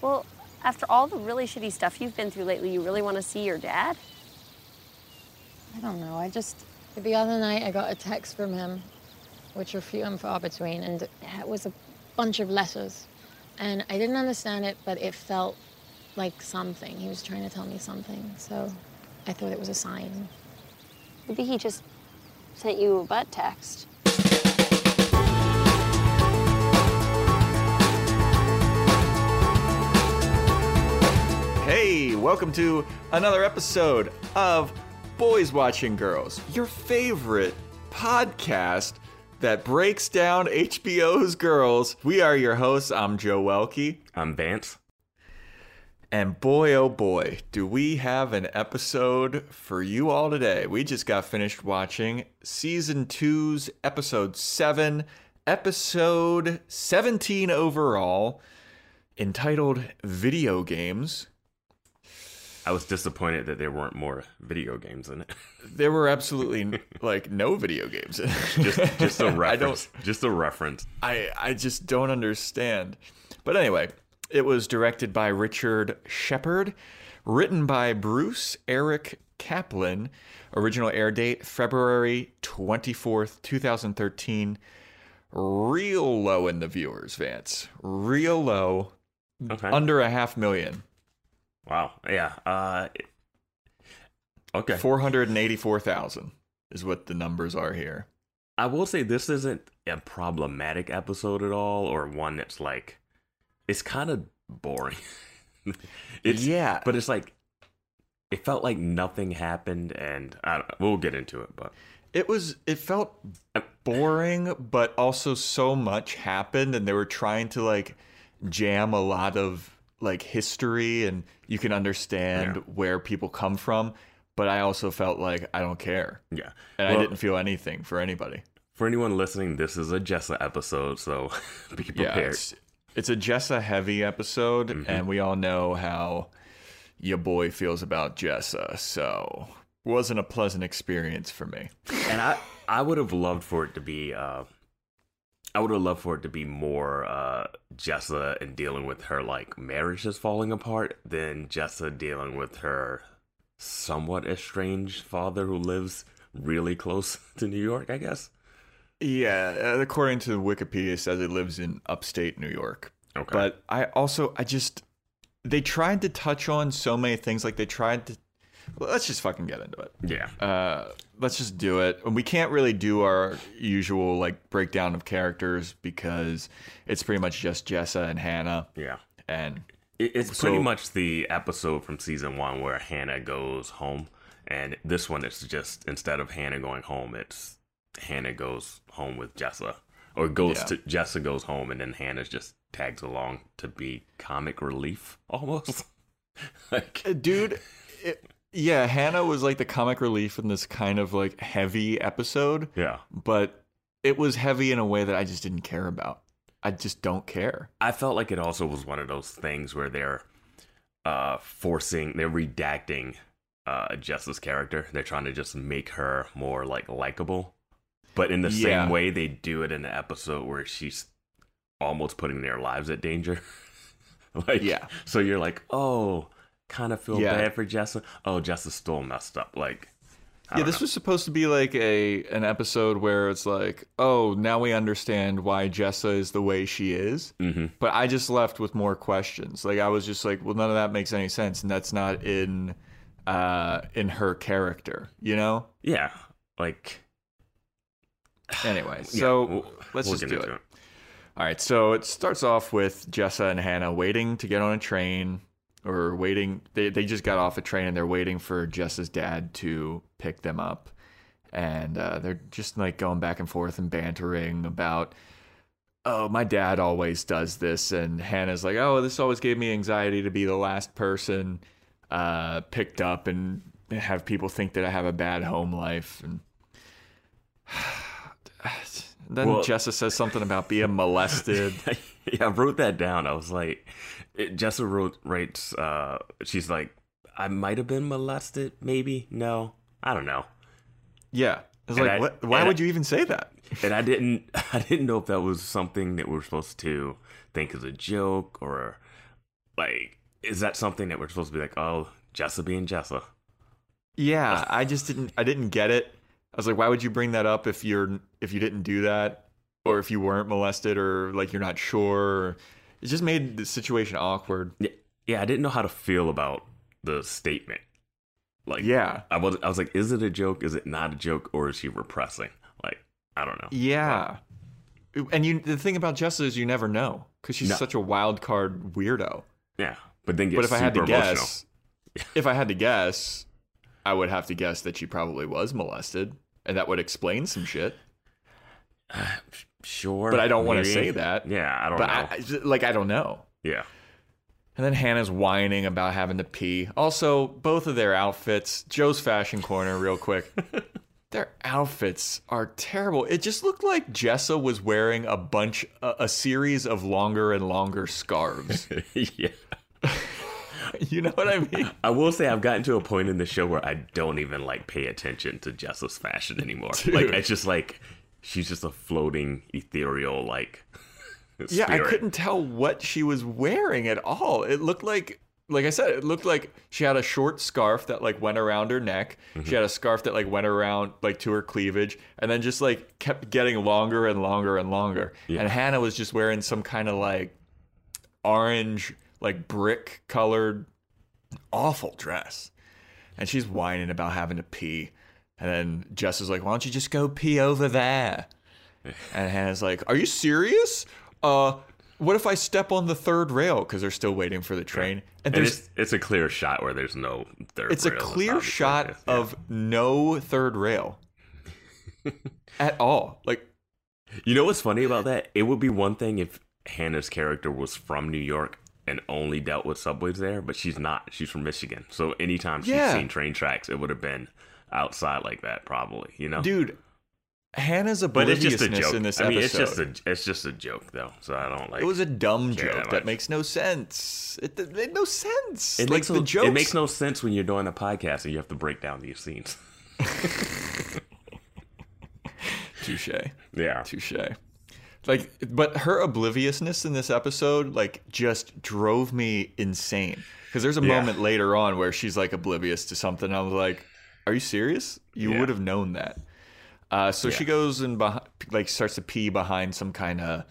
Well, after all the really shitty stuff you've been through lately, you really want to see your dad? I don't know. I just the other night I got a text from him, which are few and far between, and it was a bunch of letters, and I didn't understand it, but it felt like something. He was trying to tell me something, so I thought it was a sign. Maybe he just sent you a butt text. Hey, welcome to another episode of Boys Watching Girls, your favorite podcast that breaks down HBO's girls. We are your hosts. I'm Joe Welke. I'm Vance. And boy, oh boy, do we have an episode for you all today. We just got finished watching season two's episode seven, episode 17 overall, entitled Video Games. I was disappointed that there weren't more video games in it. There were absolutely like no video games in it. just just a I reference. don't just a reference. I I just don't understand. But anyway, it was directed by Richard Shepard, written by Bruce Eric Kaplan. Original air date February 24th, 2013. Real low in the viewers, Vance. Real low. Okay. Under a half million. Wow. Yeah. Uh Okay. 484,000 is what the numbers are here. I will say this isn't a problematic episode at all or one that's like it's kind of boring. it's Yeah. but it's like it felt like nothing happened and I don't, we'll get into it, but It was it felt boring, but also so much happened and they were trying to like jam a lot of like history and you can understand Yeah. where people come from, but I also felt like I don't care. yeah. And I didn't feel anything for anybody. for anyone listening, this is a Jessa episode, so be Yeah, prepared. it's it's a Jessa heavy episode Mm-hmm. and we all know how your boy feels about Jessa, so wasn't a pleasant experience for me. and I I would have loved for it to be uh I would have loved for it to be more uh Jessa and dealing with her like marriage is falling apart than Jessa dealing with her somewhat estranged father who lives really close to New York, I guess. Yeah, uh, according to Wikipedia, it says it lives in upstate New York. Okay. But I also, I just, they tried to touch on so many things. Like they tried to, let's just fucking get into it. yeah. Uh, let's just do it. And we can't really do our usual like breakdown of characters because it's pretty much just Jessa and Hannah. Yeah. And It, it's pretty much the episode from season one where Hannah goes home, and this one is just instead of Hannah going home, it's Hannah goes home with Jessa, or goes Yeah. to Jessa goes home, and then Hannah just tags along to be comic relief almost. like, dude, it, yeah, Hannah was like the comic relief in this kind of like heavy episode. yeah, but it was heavy in a way that I just didn't care about. I just don't care. I felt like it also was one of those things where they're uh forcing, they're redacting uh Jessa's character. They're trying to just make her more like likable. But in the Yeah. same way they do it in the episode where she's almost putting their lives at danger. like Yeah. So you're like, "Oh, kind of feel Yeah. bad for Jessa. Oh, Jessa's still messed up." Like I yeah, this know. was supposed to be like a an episode where it's like, oh, now we understand why Jessa is the way she is. Mhm. But I just left with more questions. Like I was just like, well, none of that makes any sense, and that's not in uh in her character, you know. Yeah. Like Anyway, yeah, so we'll- let's we'll just do into it. All right, so it starts off with Jessa and Hannah waiting to get on a train or waiting they they just got off a train and they're waiting for Jessa's dad to pick them up. And uh, they're just like going back and forth and bantering about oh, my dad always does this and Hannah's like, "Oh, this always gave me anxiety to be the last person uh, picked up and have people think that I have a bad home life and then Well- Jessa says something about being molested. yeah, I wrote that down. I was like, it, Jessa wrote writes. Uh, she's like, I might have been molested. Maybe no, I don't know. Yeah. it's like, I- what? Why would I- you even say that? And I didn't, I didn't know if that was something that we are supposed to think is a joke or like, is that something that we're supposed to be like, oh, Jessa being Jessa? Yeah, I just didn't. I didn't get it. I was like, why would you bring that up if you're if you didn't do that, or if you weren't molested, or like you're not sure? It just made the situation awkward. Yeah, yeah, I didn't know how to feel about the statement. Like, Yeah, I was, I was like, is it a joke? Is it not a joke? Or is she repressing? Like, I don't know. yeah. And you, the thing about Jessa is you never know because she's No. such a wild card weirdo. Yeah, but then But if I had to emotional. guess, if I had to guess, I would have to guess that she probably was molested, and that would explain some shit. Uh, sure, But I don't want to say that. Yeah, I don't But know. I, like, I don't know. yeah, And then Hannah's whining about having to pee. Also, both of their outfits, Joe's fashion corner, real quick. their outfits are terrible. It just looked like Jessa was wearing a bunch, a, a series of longer and longer scarves. yeah. you know what I mean? I will say I've gotten to a point in the show where I don't even like pay attention to Jessa's fashion anymore. Dude. Like it's just like she's just a floating ethereal like. Yeah, I couldn't tell what she was wearing at all. It looked like like I said, it looked like she had a short scarf that like went around her neck. Mm-hmm. She had a scarf that like went around like to her cleavage and then just like kept getting longer and longer and longer. Yeah. And Hannah was just wearing some kind of like orange like brick colored awful dress. And she's whining about having to pee. And then Jess is like, "Why don't you just go pee over there?" And Hannah's like, "Are you serious? Uh, what if I step on the third rail because they're still waiting for the train?" And And there's it's it's a clear shot where there's no third. it's a clear shot yeah. of no third rail at all. Like, You know what's funny about that? It would be one thing if Hannah's character was from New York and only dealt with subways there, but she's not. She's from Michigan. So anytime she's Yeah. seen train tracks, it would have been outside like that, probably. You know, dude, Hannah's but it's just a obliviousness joke. in this I mean, episode. it's just a it's just a joke though. So I don't like. it was a dumb joke that that, makes no sense. It, it made no sense. It like makes the no, jokes. It makes no sense when you're doing a podcast and you have to break down these scenes. touche. Yeah. Touche. Like, but her obliviousness in this episode, like, just drove me insane. Because there's a Yeah. moment later on where she's like oblivious to something. I was like, "Are you serious? You Yeah. would have known that." Uh, so she goes and beh- like starts to pee behind some kind of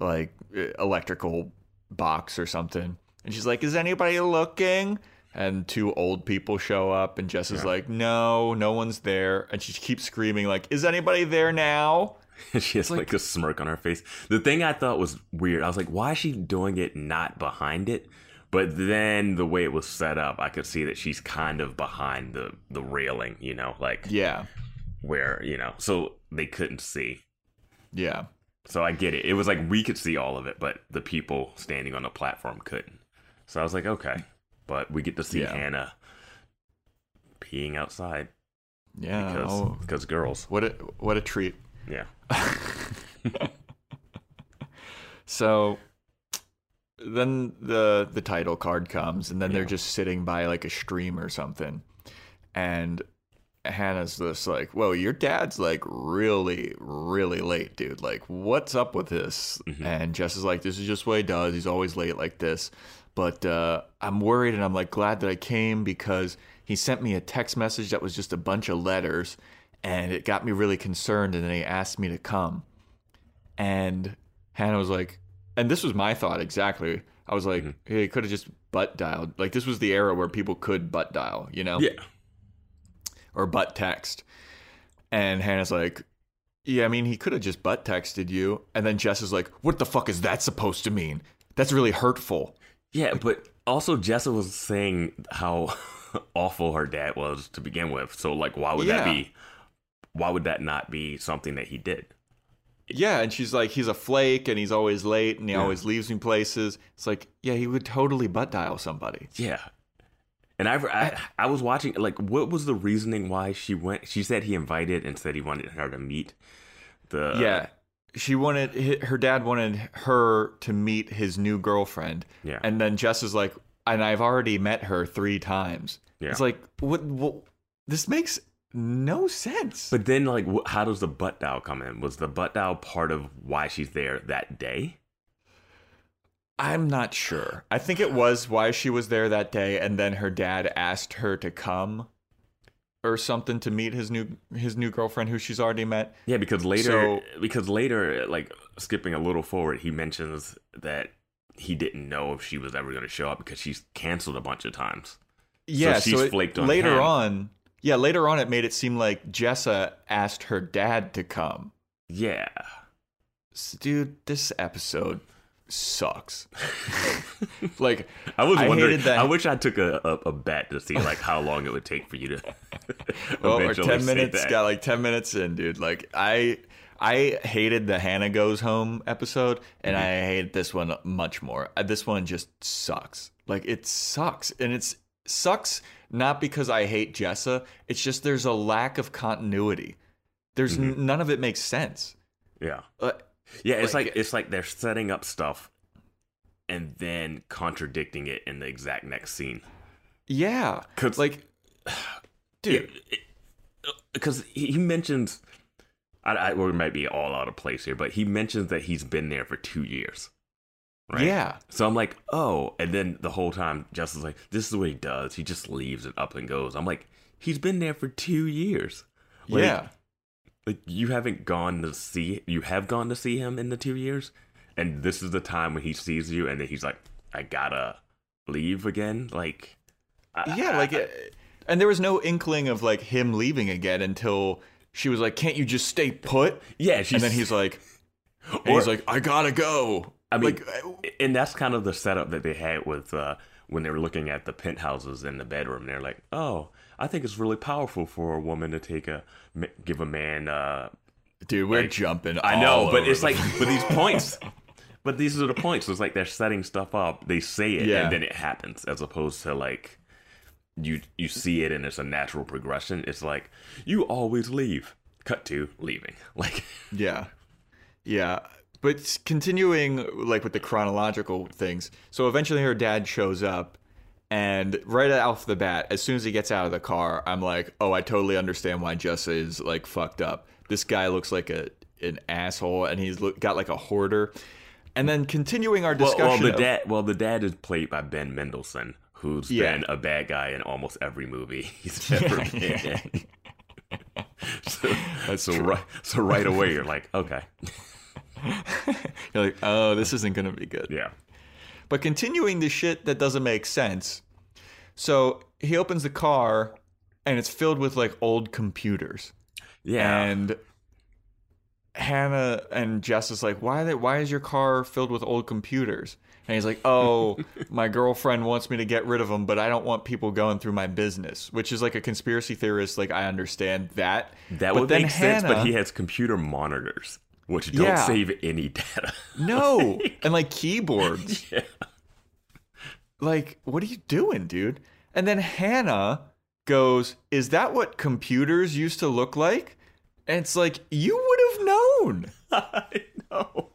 like electrical box or something, and she's like, "Is anybody looking?" And two old people show up, and Jess is like, "No, no one's there." And she keeps screaming like, "Is anybody there now?" she has like, a smirk on her face. The thing I thought was weird, I was like, why is she doing it not behind it? But then the way it was set up, I could see that she's kind of behind the the railing, you know, like Yeah, where you know, so they couldn't see. yeah. So I get it. It was like we could see all of it, but the people standing on the platform couldn't. So I was like, okay, but we get to see Yeah. Hannah peeing outside Yeah. because oh, because girls, what a what a treat. yeah. So then the the title card comes and then they're just sitting by like a stream or something. And Hannah's just like, "Whoa, your dad's like really really late, dude. Like what's up with this?" Mhm. And Jess is like, "This is just what he does. He's always late like this." But uh, I'm worried and I'm like glad that I came because he sent me a text message that was just a bunch of letters and it got me really concerned and then he asked me to come. And Hannah was like, and this was my thought exactly. I was like, Mhm. hey, he could have just butt dialed. Like this was the era where people could butt dial, you know, Yeah. or butt text. And Hannah's like, yeah, I mean, he could have just butt texted you. And then Jess is like, what the fuck is that supposed to mean? That's really hurtful. Yeah, but also Jessa was saying how awful her dad was to begin with. So like why would that be why would that not be something that he did? Yeah, and she's like, he's a flake and he's always late and he Yeah. always leaves me places. It's like, yeah, he would totally butt dial somebody. Yeah. And I, I I was watching like what was the reasoning why she went she said he invited and said he wanted her to meet the yeah, she wanted her dad wanted her to meet his new girlfriend. Yeah. and then Jess is like, and I've already met her three times. Yeah. It's like, what? what this makes no sense. But then like wh- how does the butt dial come in? Was the butt dial part of why she's there that day? I'm not sure. I think it was why she was there that day, and then her dad asked her to come or something to meet his new his new girlfriend who she's already met. Yeah, because later, So- because later, like skipping a little forward, he mentions that he didn't know if she was ever going to show up because she's canceled a bunch of times. Yeah, she's it- flaked on later him. on. Yeah, later on, it made it seem like Jessa asked her dad to come. Yeah, Dude, this episode sucks. like I was I wondering. hated that- I wish I took a, a, a bet to see like how long it would take for you to. well, ten minutes. that. Got like ten minutes in, dude. Like I, I hated the Hannah goes home episode, and Mm-hmm. I hate this one much more. Uh, This one just sucks. Like it sucks, and it's sucks not because I hate Jessa. It's just there's a lack of continuity. There's Mm-hmm. n- none of it makes sense. Yeah, Uh, yeah. It's Like- like it's like they're setting up stuff, and then contradicting it in the exact next scene. Yeah. Cause like, dude. because he he mentions, I, I it might be all out of place here, but he mentions that he's been there for two years. Right? Yeah, So I'm like, oh, and then the whole time, Justin's like, this is what he does. He just leaves it up and goes. I'm like, he's been there for two years. Like, yeah. Like you haven't gone to see, you have gone to see him in the two years, and this is the time when he sees you, and then he's like, I gotta leave again. Like, I- Yeah, like, uh, and there was no inkling of like him leaving again until she was like, "Can't you just stay put?" yeah, she's, And then he's like, Or- he's like, "I gotta go." I mean, like, uh, and that's kind of the setup that they had with uh, when they were looking at the penthouses in the bedroom. They're like, "Oh, I think it's really powerful for a woman to take a give a man." Uh, dude, we're like, jumping. I know, but it's like, but these points, but these are the points. It's like they're setting stuff up. They say it, Yeah. and then it happens, as opposed to like you you see it and it's a natural progression. It's like you always leave. Cut to leaving. Like, yeah, yeah. But continuing like with the chronological things, so eventually her dad shows up, and right off the bat, as soon as he gets out of the car, I'm like, "Oh, I totally understand why Jessa is like fucked up. This guy looks like a an asshole, and he's got like a hoarder." And then continuing our discussion, well, the of- dad, well, the dad is played by Ben Mendelsohn, who's Yeah. been a bad guy in almost every movie he's ever been in. so, so right, so right away you're like, okay, You're like, oh, this isn't going to be good. yeah, But continuing the shit that doesn't make sense. So he opens the car and it's filled with like old computers. yeah, And Hannah and Jess is like, why, they, why is your car filled with old computers? And he's like, oh, my girlfriend wants me to get rid of them, but I don't want people going through my business, which is like a conspiracy theorist. Like, I understand that. that But would make sense. But he has computer monitors, which don't Yeah. save any data. No. and like keyboards. yeah. like, what are you doing, dude? And then Hannah goes, Is that what computers used to look like? And it's like, You would have known. I know.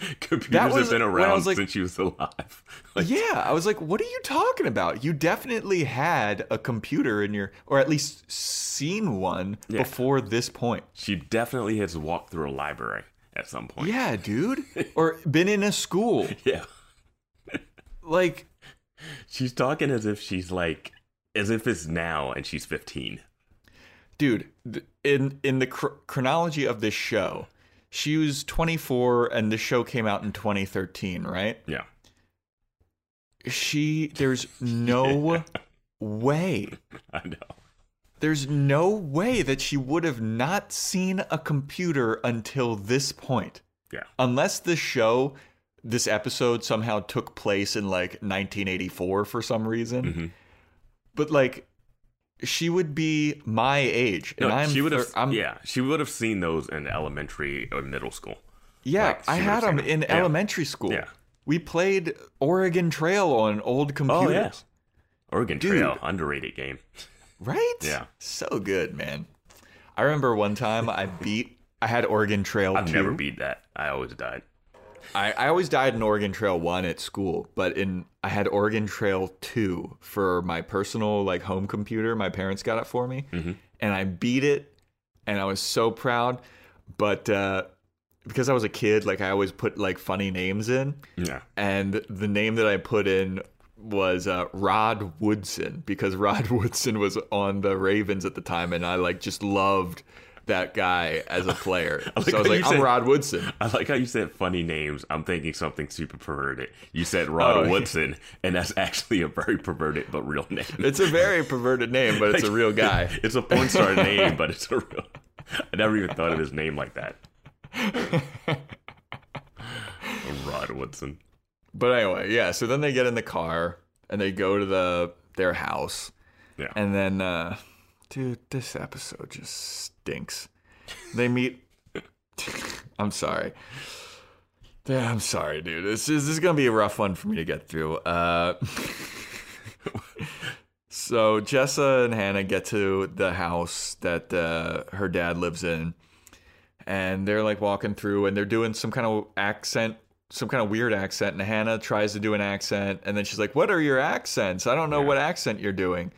Computers was- have been around like- since she was alive. Like, yeah. I was like, What are you talking about? You definitely had a computer in your, or at least seen one Yeah. before this point. She definitely has walked through a library at some point. Yeah, dude. or been in a school. Yeah. Like, She's talking as if she's like, as if it's now and she's 15. dude in in the chr- chronology of this show she was 24 and the show came out in 2013 right Yeah. she there's no way I know. there's no way that she would have not seen a computer until this point Yeah. unless the show this episode somehow took place in like 1984 for some reason Mhm. but like she would be my age and No, i'm she would have. I'm, yeah, she would have seen those in elementary or middle school. Yeah, Like, I had would've them in Yeah. elementary school. Yeah. We played Oregon Trail on old computers. Oh yeah, Oregon Dude. Trail, underrated game. Right? Yeah. So good, man. I remember one time I beat I had Oregon Trail I've 2. never beat that. I always died. I, I always died in Oregon Trail 1 at school, but in I had Oregon Trail 2 for my personal like home computer. My parents got it for me. Mm-hmm. And I beat it and I was so proud, but uh because I was a kid, like I always put like funny names in, Yeah. and the name that I put in was uh, Rod Woodson because Rod Woodson was on the Ravens at the time, and I like just loved that guy as a player. like so I was like, I'm said- Rod Woodson. I like how you said funny names. I'm thinking something super perverted. You said Rod Oh, yeah. Woodson, and that's actually a very perverted but real name. It's a very perverted name, but it's a real guy. it's a porn star name, but it's a real. I never even thought of his name like that. Rod Woodson. But anyway, yeah. So then they get in the car and they go to the their house, Yeah. and then, uh, dude, this episode just stinks. They meet. I'm sorry. Yeah, I'm sorry, dude. This is this is gonna be a rough one for me to get through. Uh, so Jessa and Hannah get to the house that uh, her dad lives in, and they're like walking through, and they're doing some kind of accent, some kind of weird accent. And Hannah tries to do an accent, and then she's like, "What are your accents? I don't know what accent you're doing."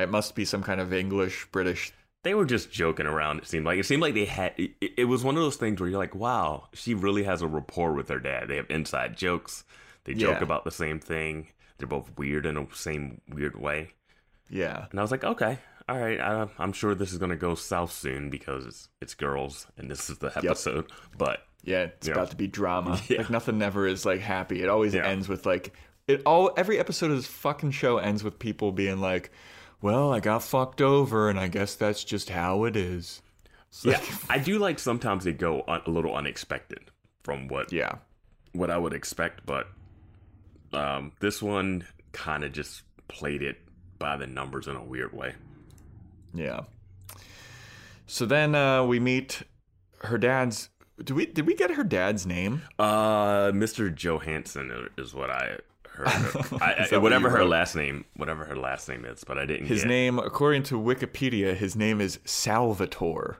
It must be some kind of English, British. they were just joking around. It seemed like it seemed like they had. It, it was one of those things where you're like, wow, she really has a rapport with her dad. They have inside jokes. They joke Yeah. about the same thing. They're both weird in the same weird way. Yeah, And I was like, okay, all right. I, I'm sure this is gonna go south soon because it's it's girls and this is the episode. But yeah. It's about to be drama. Yeah. Like nothing never is like happy. It always Yeah. ends with like it. All every episode of this fucking show ends with people being like, "Well, I got fucked over, and I guess that's just how it is." It's yeah, I do like sometimes they go un, a little unexpected from what yeah. what I would expect, but um, this one kind of just played it by the numbers in a weird way. Yeah. So then uh, we meet her dad's. Did we did we get her dad's name? Uh, Mr. Johansson is what I heard. I, I, whatever her last name, whatever her last name is, but I didn't His get. name, according to Wikipedia, his name is Salvatore.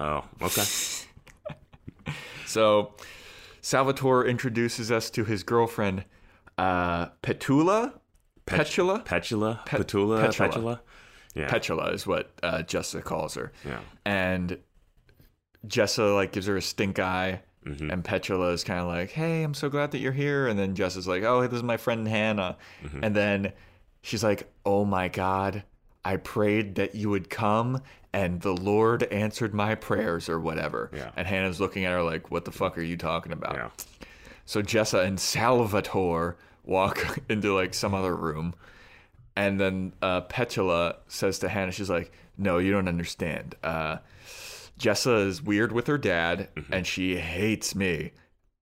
Oh, okay. So Salvatore introduces us to his girlfriend, uh, Petula. Petula. Petula, Pe- Petula, Petula. Petula. Yeah, Petula is what uh, Jessa calls her. yeah. and Jessa like gives her a stink eye, Mm-hmm. and Petula is kind of like, "Hey, I'm so glad that you're here." And then Jess is like, "Oh, this is my friend Hannah," Mm-hmm. and then she's like, "Oh my God, I prayed that you would come." And the Lord answered my prayers, or whatever. Yeah. And Hannah's looking at her like, "What the fuck are you talking about?" Yeah. So Jessa and Salvatore walk into like some other room, and then uh, Petula says to Hannah, she's like, "No, you don't understand. Uh, Jessa is weird with her dad, Mm-hmm. and she hates me.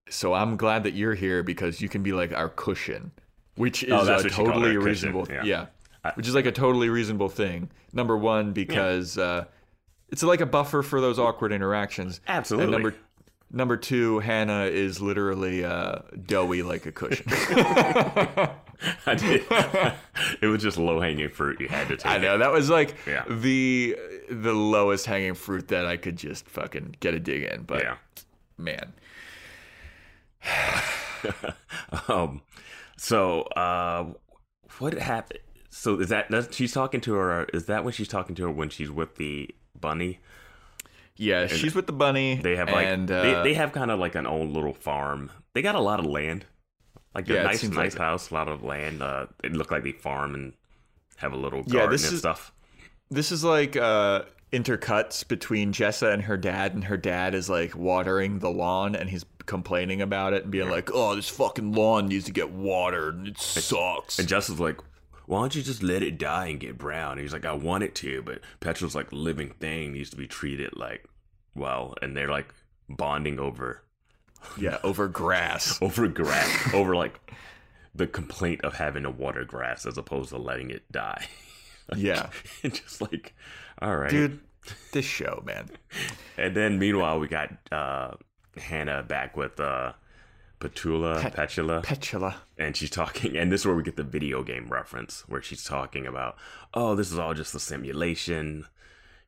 So I'm glad that you're here because you can be like our cushion, which is Oh, a totally cushion, reasonable. yeah. Yeah, I- which is like a totally reasonable thing. Number one, because uh, it's like a buffer for those awkward interactions. Absolutely. And number number two, Hannah is literally uh, doughy like a cushion. I did. it was just low hanging fruit. You had to take. I it. know that was like Yeah. the the lowest hanging fruit that I could just fucking get a dig in. But Yeah. man, um. So, uh, what happened? So is that she's talking to her? Is that when she's talking to her when she's with the bunny? Yeah, she's with the bunny. They have like and, uh, they, they have kind of like an old little farm. They got a lot of land, like a Yeah, nice nice like house, a lot of land. Uh, it looked like they farm and have a little Yeah, garden this and is- stuff. This is like uh, intercuts between Jessa and her dad, and her dad is like watering the lawn, and he's complaining about it and being like, "Oh, this fucking lawn needs to get watered, and it sucks." And Jessa's like, why don't you just let it die and get brown? And he's like, I want it to, but Petra's like living thing needs to be treated like well, and they're like bonding over yeah, over grass. over grass, over like the complaint of having to water grass as opposed to letting it die. yeah, and just like, all right, dude, this show, man. And then meanwhile, we got uh, Hannah back with uh, Petula, Pet- Petula, Petula. and she's talking. And this is where we get the video game reference, where she's talking about, oh, this is all just a simulation,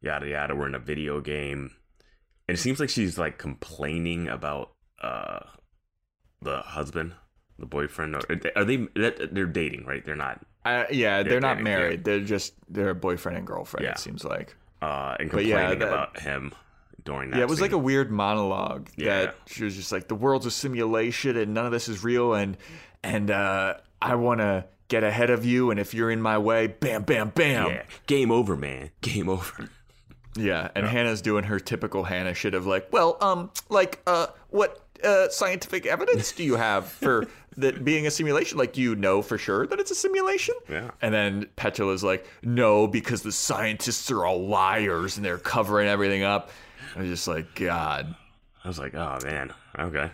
yada yada. We're in a video game, and it seems like she's like complaining about uh, the husband, the boyfriend, or are they? They're dating, right? They're not. Uh, yeah, they're, They're not married. They're just they're a boyfriend and girlfriend. Yeah. It seems like. uh, and But yeah, complaining that- about him during that. Yeah, it was like a weird monologue Yeah. that she was just like, "The world's a simulation, and none of this is real, and and uh, I want to get ahead of you, and if you're in my way, bam, bam, bam." yeah, game over, man, game over. Yeah, and Hannah's doing her typical Hannah shit of like, "Well, um, like, uh, what uh, scientific evidence do you have for that being a simulation? Like, you know for sure that it's a simulation?" Yeah. And then Petula's like, "No, because the scientists are all liars and they're covering everything up." I was just like, God. I was like, oh man, okay.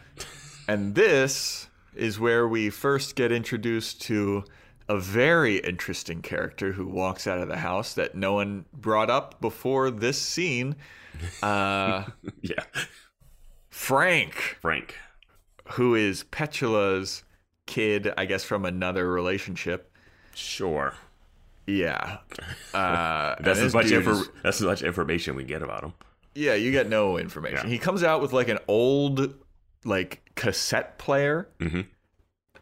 And this is where we first get introduced to a very interesting character who walks out of the house that no one brought up before this scene. Uh, Yeah, Frank, Frank. who is Petula's kid, I guess from another relationship. Sure. Yeah. Uh, That's as much dude info- is- that's as much information we get about him. Yeah, you get no information. Yeah. He comes out with like an old like cassette player Mhm.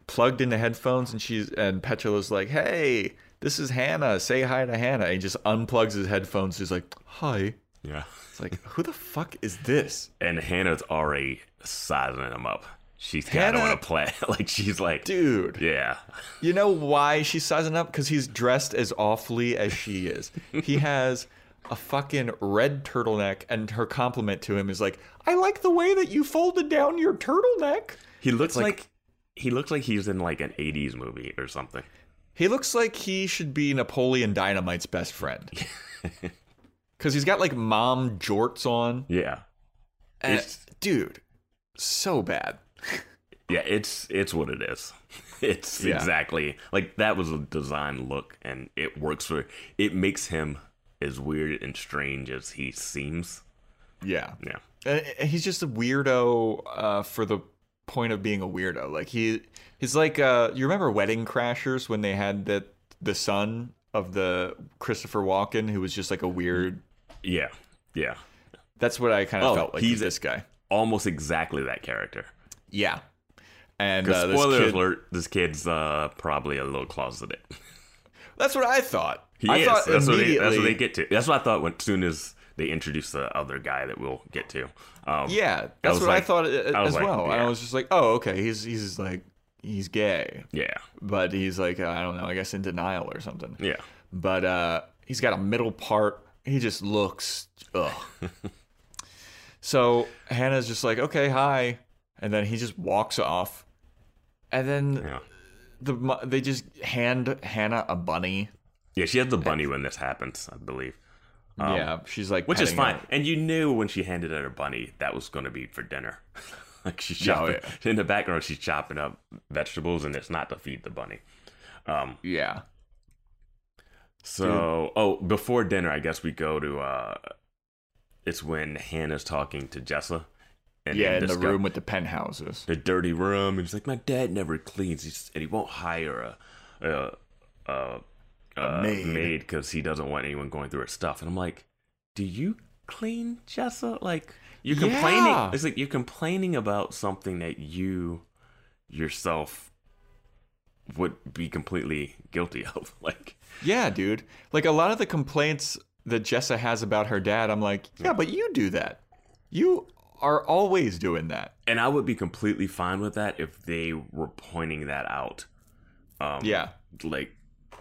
plugged into headphones and she's and Petula's like, "Hey, this is Hannah. Say hi to Hannah." And he just unplugs his headphones. He's like, "Hi." Yeah. It's like, "Who the fuck is this?" And Hannah's already sizing him up. She's kind of on a play. like she's like, Dude, yeah, you know why she's sizing up? Because he's dressed as awfully as she is. He has a fucking red turtleneck, and her compliment to him is like, "I like the way that you folded down your turtleneck." he looks like- like, he looks like he's in like an '80s movie or something. He looks like he should be Napoleon Dynamite's best friend. Because he's got like mom jorts on. Yeah, And, It's- dude, so bad. yeah, it's it's what it is. It's Yeah. exactly like that was a design look, and it works for. It makes him as weird and strange as he seems. Yeah. Yeah, and he's just a weirdo uh, for the point of being a weirdo. Like he, he's like, uh, you remember Wedding Crashers when they had that the son of the Christopher Walken who was just like a weird. yeah, yeah. That's what I kind of Oh, felt like. he's this guy. Almost exactly that character. Yeah. And uh, this spoiler kid, alert, this kid's uh, probably a little closeted. that's what I thought. He I is. thought That's what, they, that's what they get to. That's what I thought when as soon as they introduced the other guy that we'll get to. Um, Yeah, that's was what I like- thought uh, I was as like, well. And yeah. I was just like, oh, okay, he's he's like he's gay, yeah, but he's like I don't know, I guess in denial or something. yeah. But uh, he's got a middle part. He just looks ugh. so Hannah's just like, okay, hi, and then he just walks off, and then Yeah. the they just hand Hannah a bunny. Yeah, she has the bunny when this happens, I believe. Um, yeah, she's like, Which is fine. And you knew when she handed out her bunny that was going to be for dinner. like she's chopping yeah. in the background, she's chopping up vegetables, and it's not to feed the bunny. Um, Yeah, so oh, before dinner, I guess we go to. uh It's when Hannah's talking to Jessa. And yeah, in the discuss- room with the penthouses. the dirty room. And he's like, my dad never cleans, he's, and he won't hire a a, a, a maid. maid because he doesn't want anyone going through her stuff. And I'm like, do you clean, Jessa? Like you're complaining. Yeah. It's like you're complaining about something that you yourself would be completely guilty of. Like, Yeah, dude. Like a lot of the complaints that Jessa has about her dad, I'm like, yeah, but you do that. You are always doing that. and I would be completely fine with that if they were pointing that out. Um, Yeah. like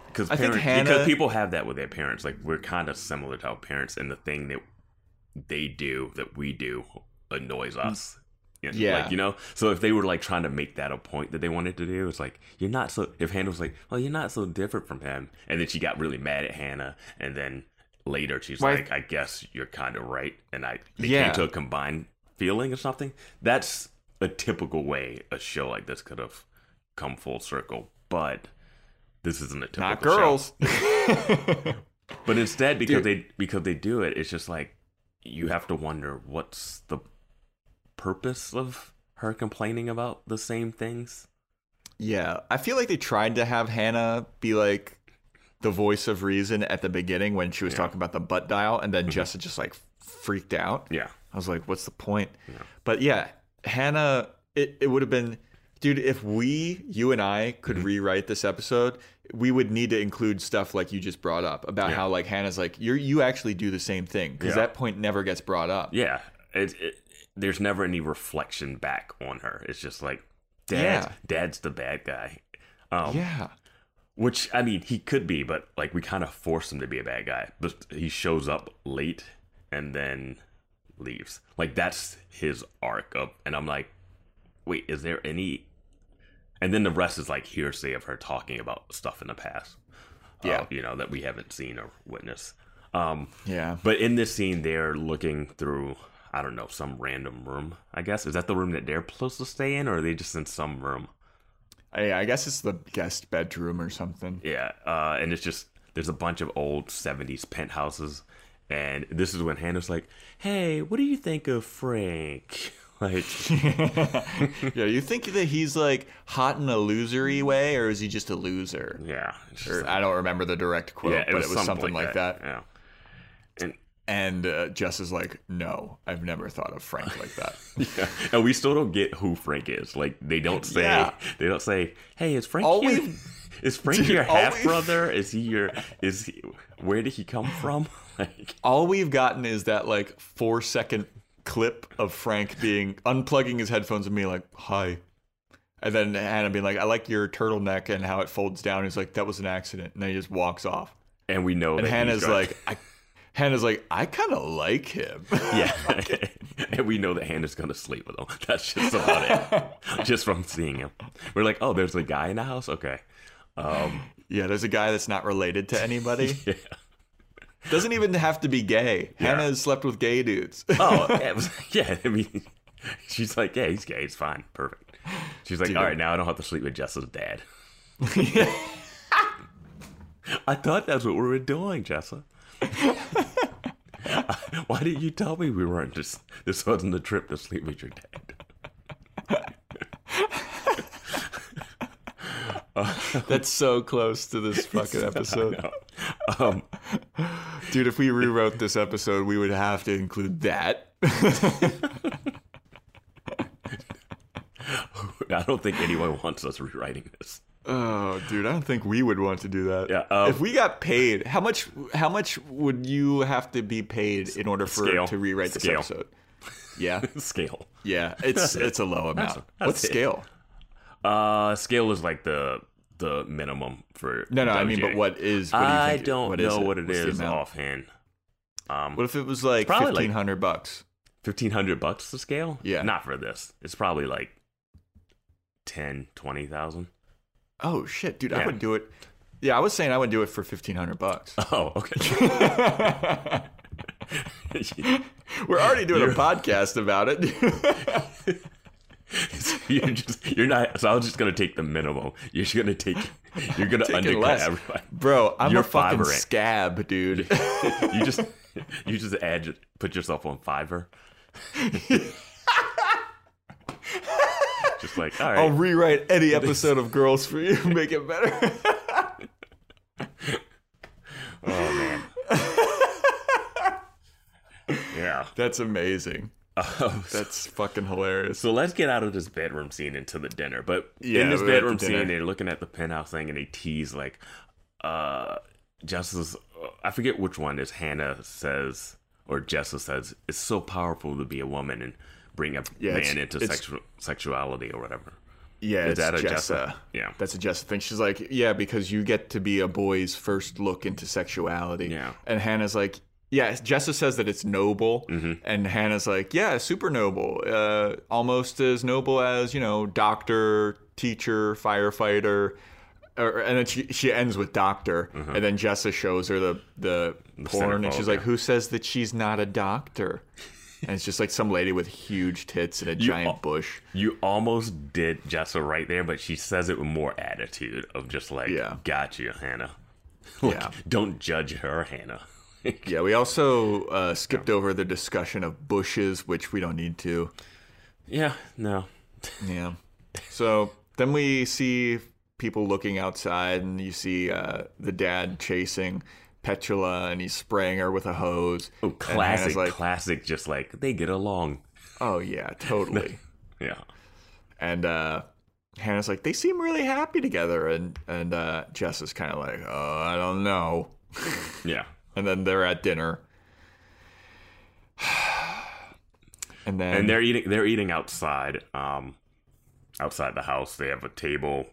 because I think because people have that with their parents. Like we're kind of similar to our parents, and the thing that they do that we do annoys us. You know, Mm. Yeah. like you know. So if they were like trying to make that a point that they wanted to do, it's like you're not so. If Hannah was like, "Well, you're not so different from him," and then she got really mad at Hannah, and then later she's Why- like, "I guess you're kind of right," and I they Yeah. came to a combined feeling or something. That's a typical way a show like this could have come full circle, but this isn't a typical Not show. girls. But instead, because Dude. they because they do it, it's just like you have to wonder what's the purpose of her complaining about the same things. yeah. I feel like they tried to have Hannah be like the voice of reason at the beginning when she was talking about the butt dial, and then mm-hmm. Jessa just like freaked out. Yeah, I was like, what's the point? But yeah, Hannah, it, it would have been, dude, if we, you and I, could Mm-hmm. rewrite this episode, we would need to include stuff like you just brought up about Yeah. how like Hannah's like, you're, you actually do the same thing because Yeah. that point never gets brought up. yeah. it, it, there's never any reflection back on her. It's just like, dad, Yeah. dad's the bad guy. Um, Yeah. Which I mean, he could be, but like we kind of force him to be a bad guy. But he shows up late and then leaves. Like that's his arc of, and I'm like, wait, is there any? And then the rest is like hearsay of her talking about stuff in the past. uh, Yeah. you know that we haven't seen or witnessed. Um, Yeah. but in this scene, they're looking through. I don't know some random room. I guess is that the room that they're supposed to stay in, or are they just in some room? I, I guess it's the guest bedroom or something. Yeah, uh, and it's just there's a bunch of old '70s penthouses, and this is when Hannah's like, "Hey, what do you think of Frank?" Like, yeah, you think that he's like hot in a losery way, or is he just a loser? yeah, Or, like- I don't remember the direct quote, yeah, but it was something, like that. Yeah, and And uh, Jess is like, "No, I've never thought of Frank like that." yeah, and we still don't get who Frank is. Like, they don't say Yeah. they don't say, "Hey, is Frank All your, is Frank Dude, your half brother? Is he your is he, where did he come from?" Like, All we've gotten is that like four second clip of Frank being unplugging his headphones and being like, "Hi," and then Hannah being like, "I like your turtleneck and how it folds down." He's like, "That was an accident," and then he just walks off. and we know And Hannah's like, I, Hannah's like, I kind of like him. Yeah, and we know that Hannah's gonna sleep with him. That's just about it. just from seeing him, we're like, oh, there's a guy in the house. Okay, um, yeah, there's a guy that's not related to anybody. yeah. Doesn't even have to be gay. Yeah. Hannah has slept with gay dudes. Oh, yeah, it was, yeah. I mean, she's like, yeah, he's gay. It's fine, perfect. She's like, Dude. all right, now I don't have to sleep with Jess's dad. I thought that's what we were doing, Jessa. Why didn't you tell me we weren't just this wasn't the trip to sleep with your dad? that's so close to this fucking episode. Um, Dude, if we rewrote this episode, we would have to include that. I don't think anyone wants us rewriting this. Oh, dude, I don't think we would want to do that. Yeah, um, if we got paid, how much? How much would you have to be paid in order for Scale. to rewrite this Scale. episode? Yeah, Scale. yeah, it's it's a low amount. that's What's it. scale? Uh, scale is like the the minimum for. No, no, I mean, but what is? What do you I don't what is know it? what it What's is offhand. Um, What if it was like probably like- fifteen hundred bucks? fifteen hundred bucks to scale? Yeah. not for this. It's probably like ten, twenty thousand. Oh shit, dude, I Yeah. would do it. Yeah, I was saying I would do it for fifteen hundred bucks. Oh, okay. We're already doing You're- a podcast about it. you're just you're not. So I was just gonna take the minimum. You're just gonna take. You're gonna undercut less. everybody. Bro, I'm You're a fucking Fiverr scab, dude. You just you just add put yourself on Fiverr. just like all right. I'll rewrite any episode of Girls for you, make it better. Oh man. yeah. That's amazing. Oh, so, That's fucking hilarious. so let's get out of this bedroom scene into the dinner. But Yeah, in this the bedroom scene, they're looking at the penthouse thing and they tease like, uh, Jessa's. I forget which one is. Hannah says or Jessa says it's so powerful to be a woman and bring a Yeah, man into sexual sexuality or whatever. Yeah, Is it's that a Jessa. Jessa? Yeah. That's a Jessa thing. She's like, yeah, because you get to be a boy's first look into sexuality. Yeah. And Hannah's like, yeah, Jessa says that it's noble. Mm-hmm. And Hannah's like, yeah, super noble. Uh, almost as noble as, you know, doctor, teacher, firefighter. Or, and then she, she ends with doctor. And then Jessa shows her the, the, porn. And she's like, who says that she's not a doctor? and it's just like some lady with huge tits and a giant al- bush. You almost did Jessa right there, but she says it with more attitude of just like, Yeah. got you, Hannah. Like, Yeah. Don't judge her, Hannah. Yeah, we also uh, skipped over the discussion of bushes, which we don't need to. yeah, no. Yeah. So then we see people looking outside, and you see uh, the dad chasing Petula, and he's spraying her with a hose. Oh, classic, like, classic. Just like they get along. oh yeah, totally. Yeah. and uh, Hannah's like, they seem really happy together, and and uh, Jess is kind of like, oh, I don't know. Yeah. And then they're at dinner. And then and they're eating they're eating outside um outside the house they have a table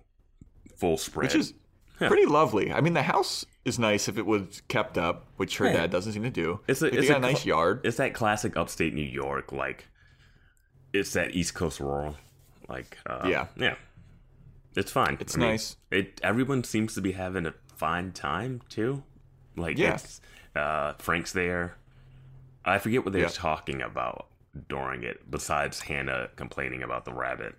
full spread which is pretty lovely. I mean, the house is nice if it was kept up, which her Yeah. dad doesn't seem to do. it's a Like, they it's got a a nice cl- yard. it's that classic upstate new york like it's that east coast rural like uh, Yeah. yeah it's fine It's I mean, nice. it everyone seems to be having a fine time too like yes, uh frank's there i forget what they're Yeah. talking about during it besides hannah complaining about the rabbit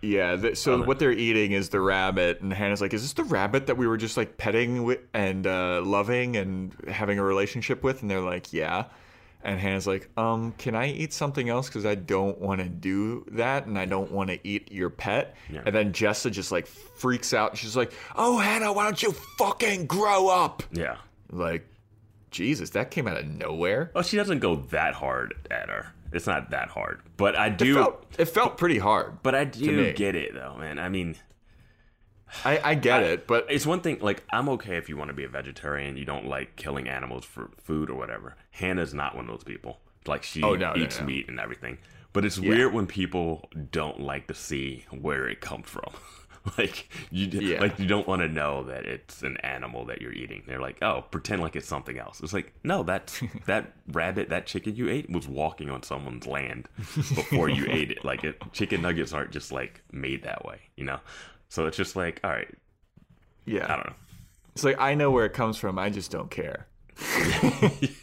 Yeah, th- so what they're eating is the rabbit, and Hannah's like, "Is this the rabbit that we were just like petting and uh, loving and having a relationship with?" And they're like, "Yeah." And Hannah's like, "Um, can I eat something else? Because I don't want to do that, and I don't want to eat your pet." Yeah. And then Jessa just like freaks out. She's like, "Oh, Hannah, why don't you fucking grow up?" yeah Like, Jesus, that came out of nowhere. Oh, she doesn't go that hard at her. It's not that hard. But i It do felt, it felt pretty hard. but i do get it though man. I mean I, I get it, but it's one thing like i'm okay if you want to be a vegetarian you don't like killing animals for food or whatever. Hannah's not one of those people. Like she Oh, no, no, eats no. meat and everything. But it's weird when people don't like to see where it comes from like you Yeah. like you don't want to know that it's an animal that you're eating they're like oh pretend like it's something else it's like no that that rabbit that chicken you ate was walking on someone's land before you ate it like it, chicken nuggets aren't just like made that way you know so it's just like all right yeah, I don't know. It's like I know where it comes from. I just don't care.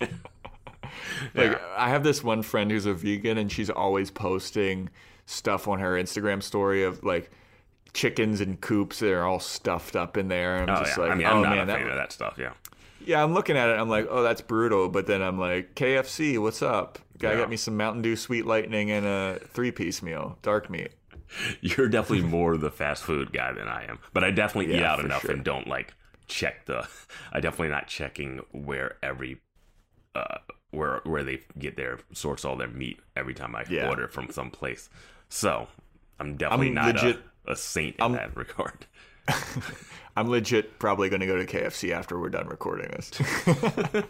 Like I have this one friend who's a vegan, and she's always posting stuff on her Instagram story of like chickens and coops that are all stuffed up in there. And I'm Oh just yeah, like, I mean, oh I'm not man, a fan that, of that stuff. Yeah, yeah. I'm looking at it. I'm like, oh, that's brutal. But then I'm like, KFC, what's up? Guy Yeah. got me some Mountain Dew Sweet Lightning and a three piece meal, dark meat. you're definitely more the fast food guy than I am. But I definitely eat out enough sure. and don't like check the. I definitely not checking where every. Uh, where where they get their source all their meat every time I Yeah. order from some place. So I'm definitely I'm not legit- a, a saint in that regard. I'm legit probably going to go to KFC after we're done recording this.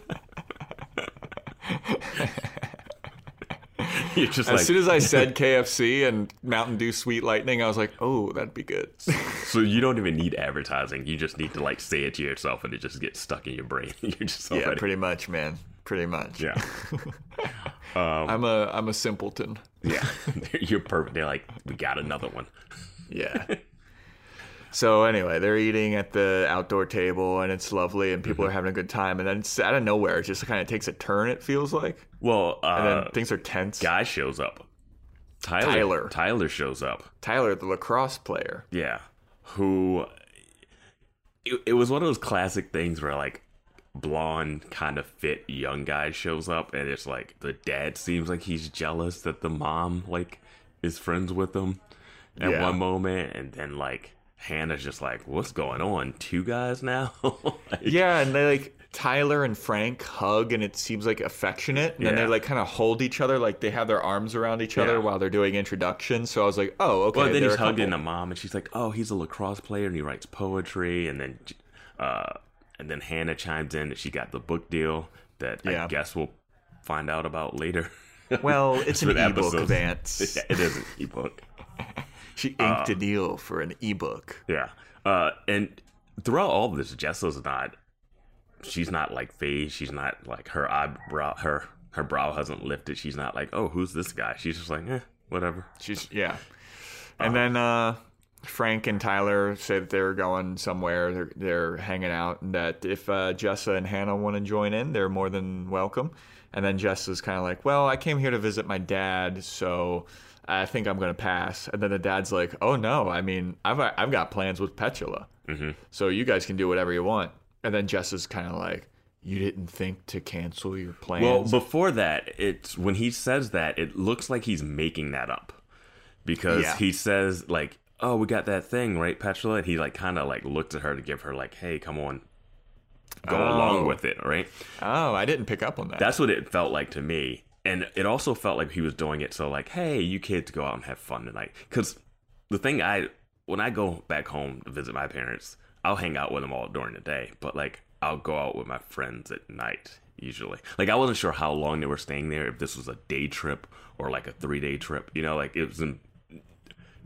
You're just As like soon as I said KFC and Mountain Dew Sweet Lightning, I was like, oh, that'd be good. so you don't even need advertising. You just need to like say it to yourself and it just gets stuck in your brain. You're just yeah, pretty much, man. Pretty much. yeah. Um, I'm a I'm a simpleton. Yeah, you're perfect. They're like, we got another one. Yeah. so anyway, they're eating at the outdoor table and it's lovely and Mm-hmm. people are having a good time and then it's out of nowhere it just kind of takes a turn it feels like Well, uh, and then things are tense. guy shows up. Tyler, Tyler. Tyler shows up. Tyler, the lacrosse player. Yeah, who? It, it was one of those classic things where like blonde, kind of fit young guy shows up, and it's like the dad seems like he's jealous that the mom like is friends with him at Yeah. one moment, and then like Hannah's just like, "What's going on? Two guys now?" Like, Yeah, and they like Tyler and Frank hug and it seems like affectionate. And then they Yeah. like kind of hold each other, like they have their arms around each other Yeah. while they're doing introductions. So I was like, oh, okay. Well, then he's hugging the mom, and she's like, "Oh, he's a lacrosse player, and he writes poetry." And then, uh, and then Hannah chimes in that she got the book deal that I guess we'll find out about later. Well, it's an ebook. Vance. Yeah, it is an ebook. She inked a deal for an ebook. Yeah, uh, and throughout all of this, Jessa's not. She's not like phased. She's not like her eyebrow. Her her brow hasn't lifted. She's not like, oh, who's this guy? She's just like, eh, whatever. She's yeah. And then uh, Frank and Tyler say that they're going somewhere. They're they're hanging out, and that if uh, Jessa and Hannah want to join in, they're more than welcome. And then Jessa's kind of like, "Well, I came here to visit my dad, so I think I'm going to pass." And then the dad's like, "Oh no, I mean, I've I've got plans with Petula, Mm-hmm. so you guys can do whatever you want." And then Jess is kind of like, "You didn't think to cancel your plans?" Well, before that, it's when he says that, it looks like he's making that up because Yeah. he says like, "Oh, we got that thing, right, Petula?" And he like kind of like looked at her to give her like, "Hey, come on, go Oh. along with it," right? oh, I didn't pick up on that. That's what it felt like to me, and it also felt like he was doing it so like, "Hey, you kids go out and have fun tonight." Because the thing I when I go back home to visit my parents, I'll hang out with them all during the day, but like I'll go out with my friends at night usually. Like I wasn't sure how long they were staying there. If this was a day trip or like a three day trip. You know, like it was in,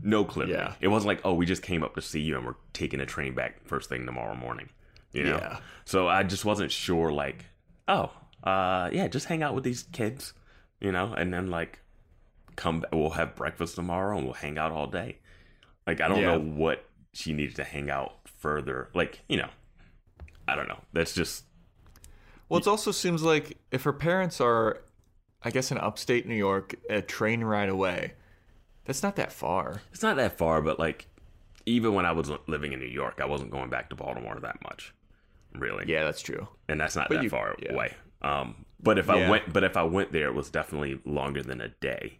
no clue. Yeah. It wasn't like oh we just came up to see you and we're taking a train back first thing tomorrow morning. You know. Yeah. So I just wasn't sure. Like oh uh yeah just hang out with these kids. You know, and then like come we'll have breakfast tomorrow and we'll hang out all day. Like I don't Yeah. know what she needed to hang out further. Like you know, I don't know. That's just Well, it also seems like if her parents are, I guess, in upstate New York, a train ride away, that's not that far. it's not that far. But like even when I was living in New York, I wasn't going back to Baltimore that much, really. Yeah, that's true. and that's not But that you- far yeah. away. Um, but if I went, but if I went there, it was definitely longer than a day.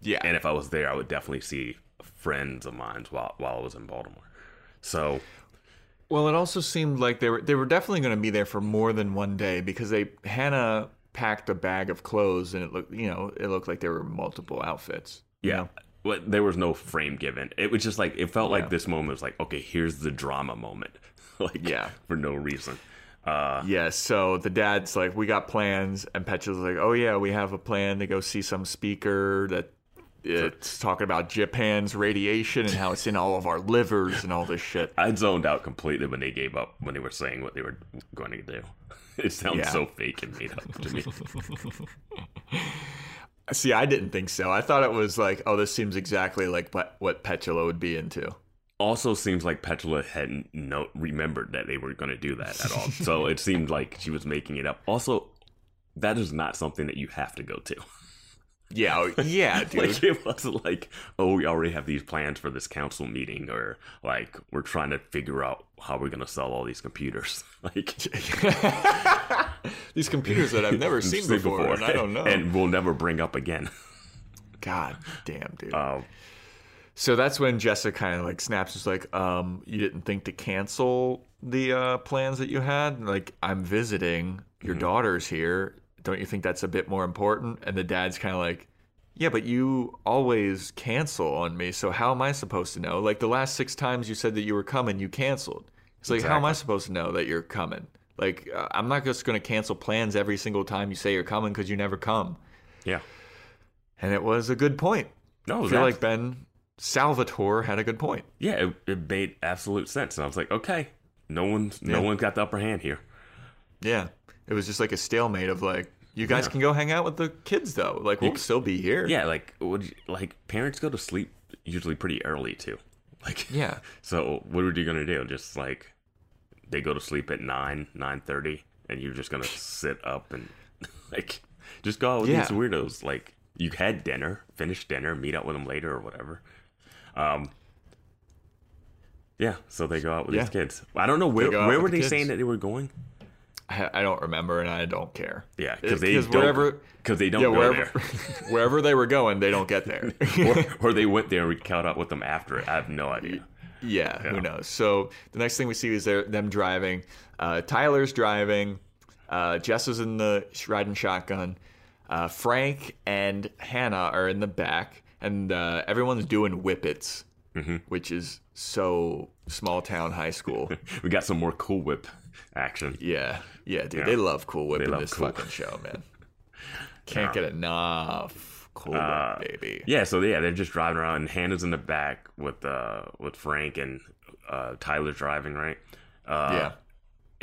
Yeah. And if I was there, I would definitely see friends of mine while while I was in Baltimore. So Well, it also seemed like they were they were definitely going to be there for more than one day because they Hannah packed a bag of clothes and it looked you know it looked like there were multiple outfits. you Yeah. know? Well, there was no frame given. It was just like it felt Yeah. like this moment was like, okay, here's the drama moment, like Yeah. for no reason. Uh, Yeah, so the dad's like, "We got plans," and Petra's like, "Oh yeah, we have a plan to go see some speaker that it's talking about Japan's radiation and how it's in all of our livers and all this shit." I zoned out completely when they gave up when they were saying what they were going to do. It sounds Yeah. so fake and made up to me. See, I didn't think so. I thought it was like, "Oh, this seems exactly like what what Petula would be into." Also seems like Petula hadn't no remembered that they were going to do that at all. so it seemed like she was making it up. Also, that is not something that you have to go to. Yeah, oh, yeah, dude. like it wasn't like, oh, we already have these plans for this council meeting, or like we're trying to figure out how we're going to sell all these computers. like These computers that I've never seen before, and I don't know. and we'll never bring up again. God damn, dude. Um, So that's when Jessica kind of like snaps. Is like, um, you didn't think to cancel the uh, plans that you had? Like, I'm visiting. Your daughter's here. Don't you think that's a bit more important? And the dad's kind of like, yeah, but you always cancel on me. So how am I supposed to know? Like the last six times you said that you were coming, you canceled. It's like, how am I supposed to know that you're coming? Like, uh, I'm not just going to cancel plans every single time you say you're coming because you never come. yeah. And it was a good point. No, I feel like Ben Salvatore had a good point. yeah, it, it made absolute sense. And I was like, okay, no one's no one's got the upper hand here. Yeah. It was just like a stalemate of like, you guys Yeah. can go hang out with the kids though. Like we'll still be here. Yeah, like would you, like parents go to sleep usually pretty early too. Like Yeah. So what are you gonna do? Just like they go to sleep at nine nine thirty, and you're just gonna sit up and like just go out with Yeah. these weirdos. Like you had dinner, finish dinner, meet up with them later or whatever. Um. Yeah, so they go out with Yeah. these kids. I don't know where where were the they kids. saying that they were going. I, I don't remember and I don't care. Yeah, because they 'cause wherever- because they don't yeah, go wherever there. wherever they were going, they don't get there. or, or they went there and we caught up with them after it. I have no idea. Yeah, Yeah. who knows? So the next thing we see is them driving. Uh, Tyler's driving. Uh, Jess is in the riding shotgun. Uh, Frank and Hannah are in the back, and uh, everyone's doing whippets, Mm-hmm. which is so small town high school. We got some more Cool Whip action. yeah, yeah, dude, Yeah. they love Cool Whip They in love this Cool fucking show, man. Can't get enough Cool Uh, Whip, baby. Yeah, so yeah, they're just driving around, and Hannah's in the back with uh with Frank and uh Tyler's driving, right? Uh, yeah.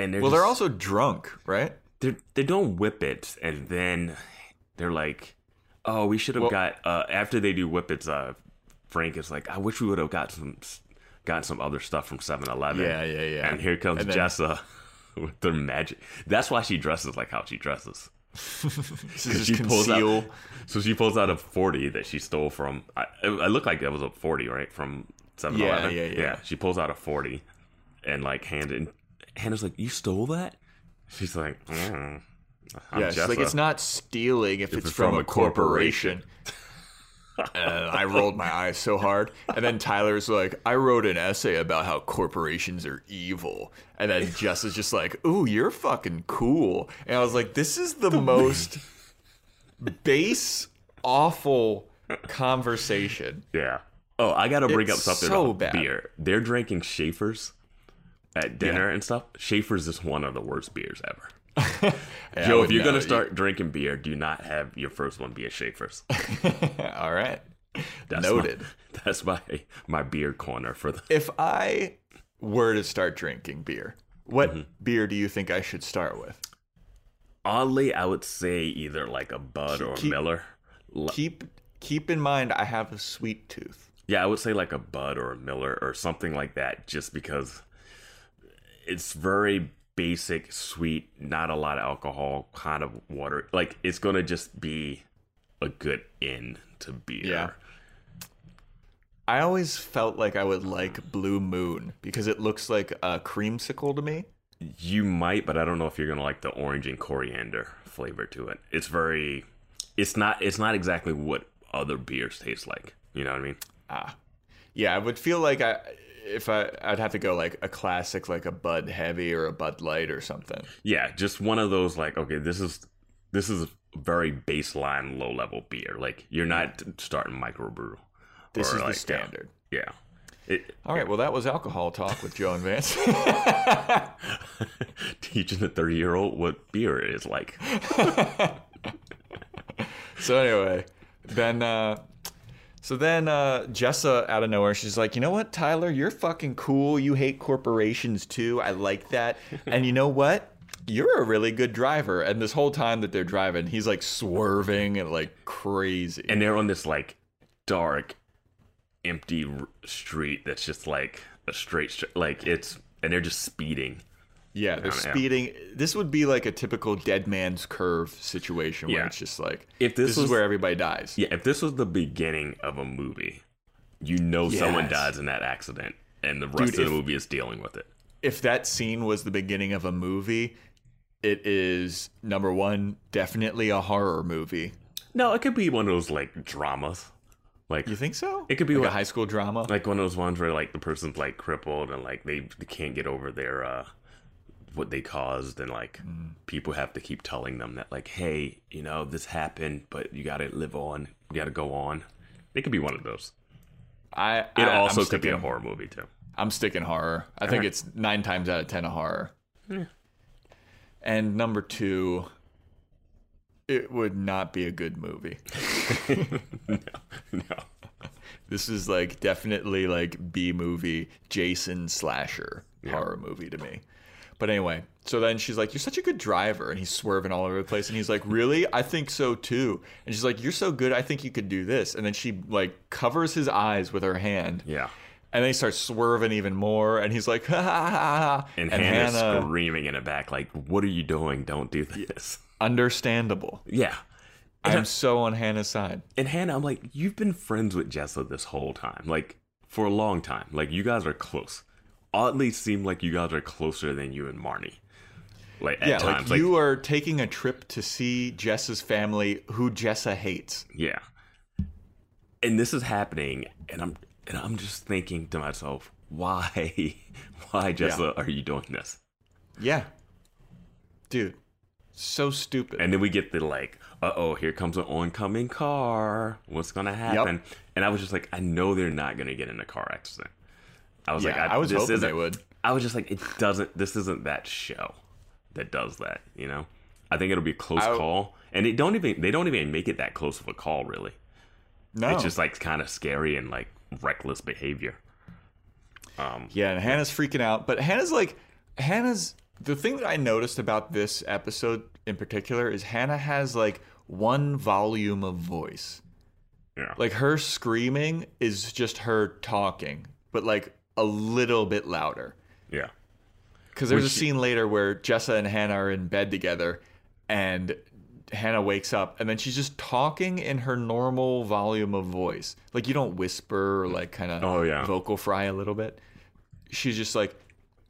and they're Well, they're also drunk, right? they're they're doing whippets, and then they're like, "Oh, we should have Well- got." Uh, after they do whippets, uh, Frank is like, "I wish we would have got some got some other stuff from 7-Eleven. Yeah, yeah, yeah. And here comes And then- Jessa with their magic. That's why she dresses like how she dresses. Because she pulls out, so she pulls out a forty that she stole from. I, I looked like that was a forty, right, from Seven Eleven. Yeah, yeah, yeah. She pulls out a forty, and like hands it. And Hannah's like, "You stole that?" She's like, mm, I'm Yeah, she's like it's uh, not stealing if, it's, it's from, from a a corporation. and I rolled my eyes so hard. And then Tyler's like, I wrote an essay about how corporations are evil. And then Jess is just like, Ooh, you're fucking cool. And I was like, This is the most base, awful conversation. Yeah. Oh, I got to bring It's up something so about bad. beer. They're drinking Schaefer's at dinner Yeah. and stuff. Schaefer's is one of the worst beers ever. Joe, if you're gonna start drinking beer, do not have your first one be a Schaefer's. All right. That's Noted. My, that's my my beer corner for the. If I were to start drinking beer, what Mm-hmm. beer do you think I should start with? Oddly, I would say either like a Bud or a Keep- Miller. Keep keep in mind I have a sweet tooth. Yeah, I would say like a Bud or a Miller or something like that, just because it's very basic, sweet, not a lot of alcohol, kind of water. Like it's gonna just be a good end to beer. Yeah. I always felt like I would like Blue Moon because it looks like a creamsicle to me. You might, but I don't know if you're gonna like the orange and coriander flavor to it. It's very, it's not, it's not exactly what other beers taste like. You know what I mean? Ah, yeah, I would feel like I if I I'd have to go like a classic like a Bud Heavy or a Bud Light or something. Yeah, just one of those like, okay, this is this is very baseline low level beer. Like you're not starting microbrew. This Or, is like, the standard. Yeah. It, All right, well that was alcohol talk with Joe and Vance. teaching the 30 year old what beer is like. so anyway, then uh so then uh Jessa out of nowhere, she's like, you know what, Tyler, you're fucking cool. You hate corporations too. I like that. and you know what? You're a really good driver. And this whole time that they're driving, he's like swerving and like crazy. And they're on this like dark, empty street that's just like a straight, str- like it's, and they're just speeding. Yeah, they're speeding. This would be like a typical dead man's curve situation where Yeah. it's just like If this this was- is where everybody dies. Yeah, if this was the beginning of a movie, you know someone dies in that accident, and the rest Dude, of the if- movie is dealing with it. If that scene was the beginning of a movie, it is number one, definitely a horror movie. No, it could be one of those like dramas. Like You think so? It could be like a high school drama. like one of those ones where like the person's like crippled and like they, they can't get over their uh what they caused and like Mm. people have to keep telling them that like hey you know this happened but you gotta live on you gotta go on it could be one of those I it I, also could be a horror movie too I'm sticking horror. I think Alright. it's nine times out of ten a horror. And number two, it would not be a good movie. no This is like definitely like B movie, Jason slasher horror movie to me. But anyway, so then she's like, "You're such a good driver," and he's swerving all over the place, and he's like, "Really? I think so too." And she's like, "You're so good. I think you could do this." And then she like covers his eyes with her hand, yeah and then he starts swerving even more, and he's like, "Ha ha ha!" ha. and, Hannah's screaming in the back like what are you doing don't do this understandable. yeah I'm so on Hannah's side. And Hannah, I'm like, you've been friends with Jessa this whole time, like for a long time. Like you guys are close. Oddly, seem like you guys are closer than you and Marnie. Like at yeah, times, like you are taking a trip to see Jessa's family, who Jessa hates. yeah. And this is happening, and I'm and I'm just thinking to myself, why, why, Jessa, are you doing this? Yeah. Dude, so stupid. And then we get the like, uh oh, here comes an oncoming car. What's gonna happen? And I was just like, I know they're not gonna get in a car accident. I was yeah, like, I, was this hoping they would. I was just like, it doesn't. This isn't that show that does that. You know, I think it'll be a close I- call, and they don't even they don't even make it that close of a call. Really, No. it's just like kind of scary and like reckless behavior. Um, yeah, and Hannah's freaking out. But Hannah's like, Hannah's. The thing that I noticed about this episode in particular is Hannah has like one volume of voice. yeah, Like her screaming is just her talking, but like a little bit louder. yeah, Because there's a scene later where Jessa and Hannah are in bed together, and Hannah wakes up, and then she's just talking in her normal volume of voice. Like you don't whisper or mm. like kind of Oh, yeah. vocal fry a little bit. She's just like,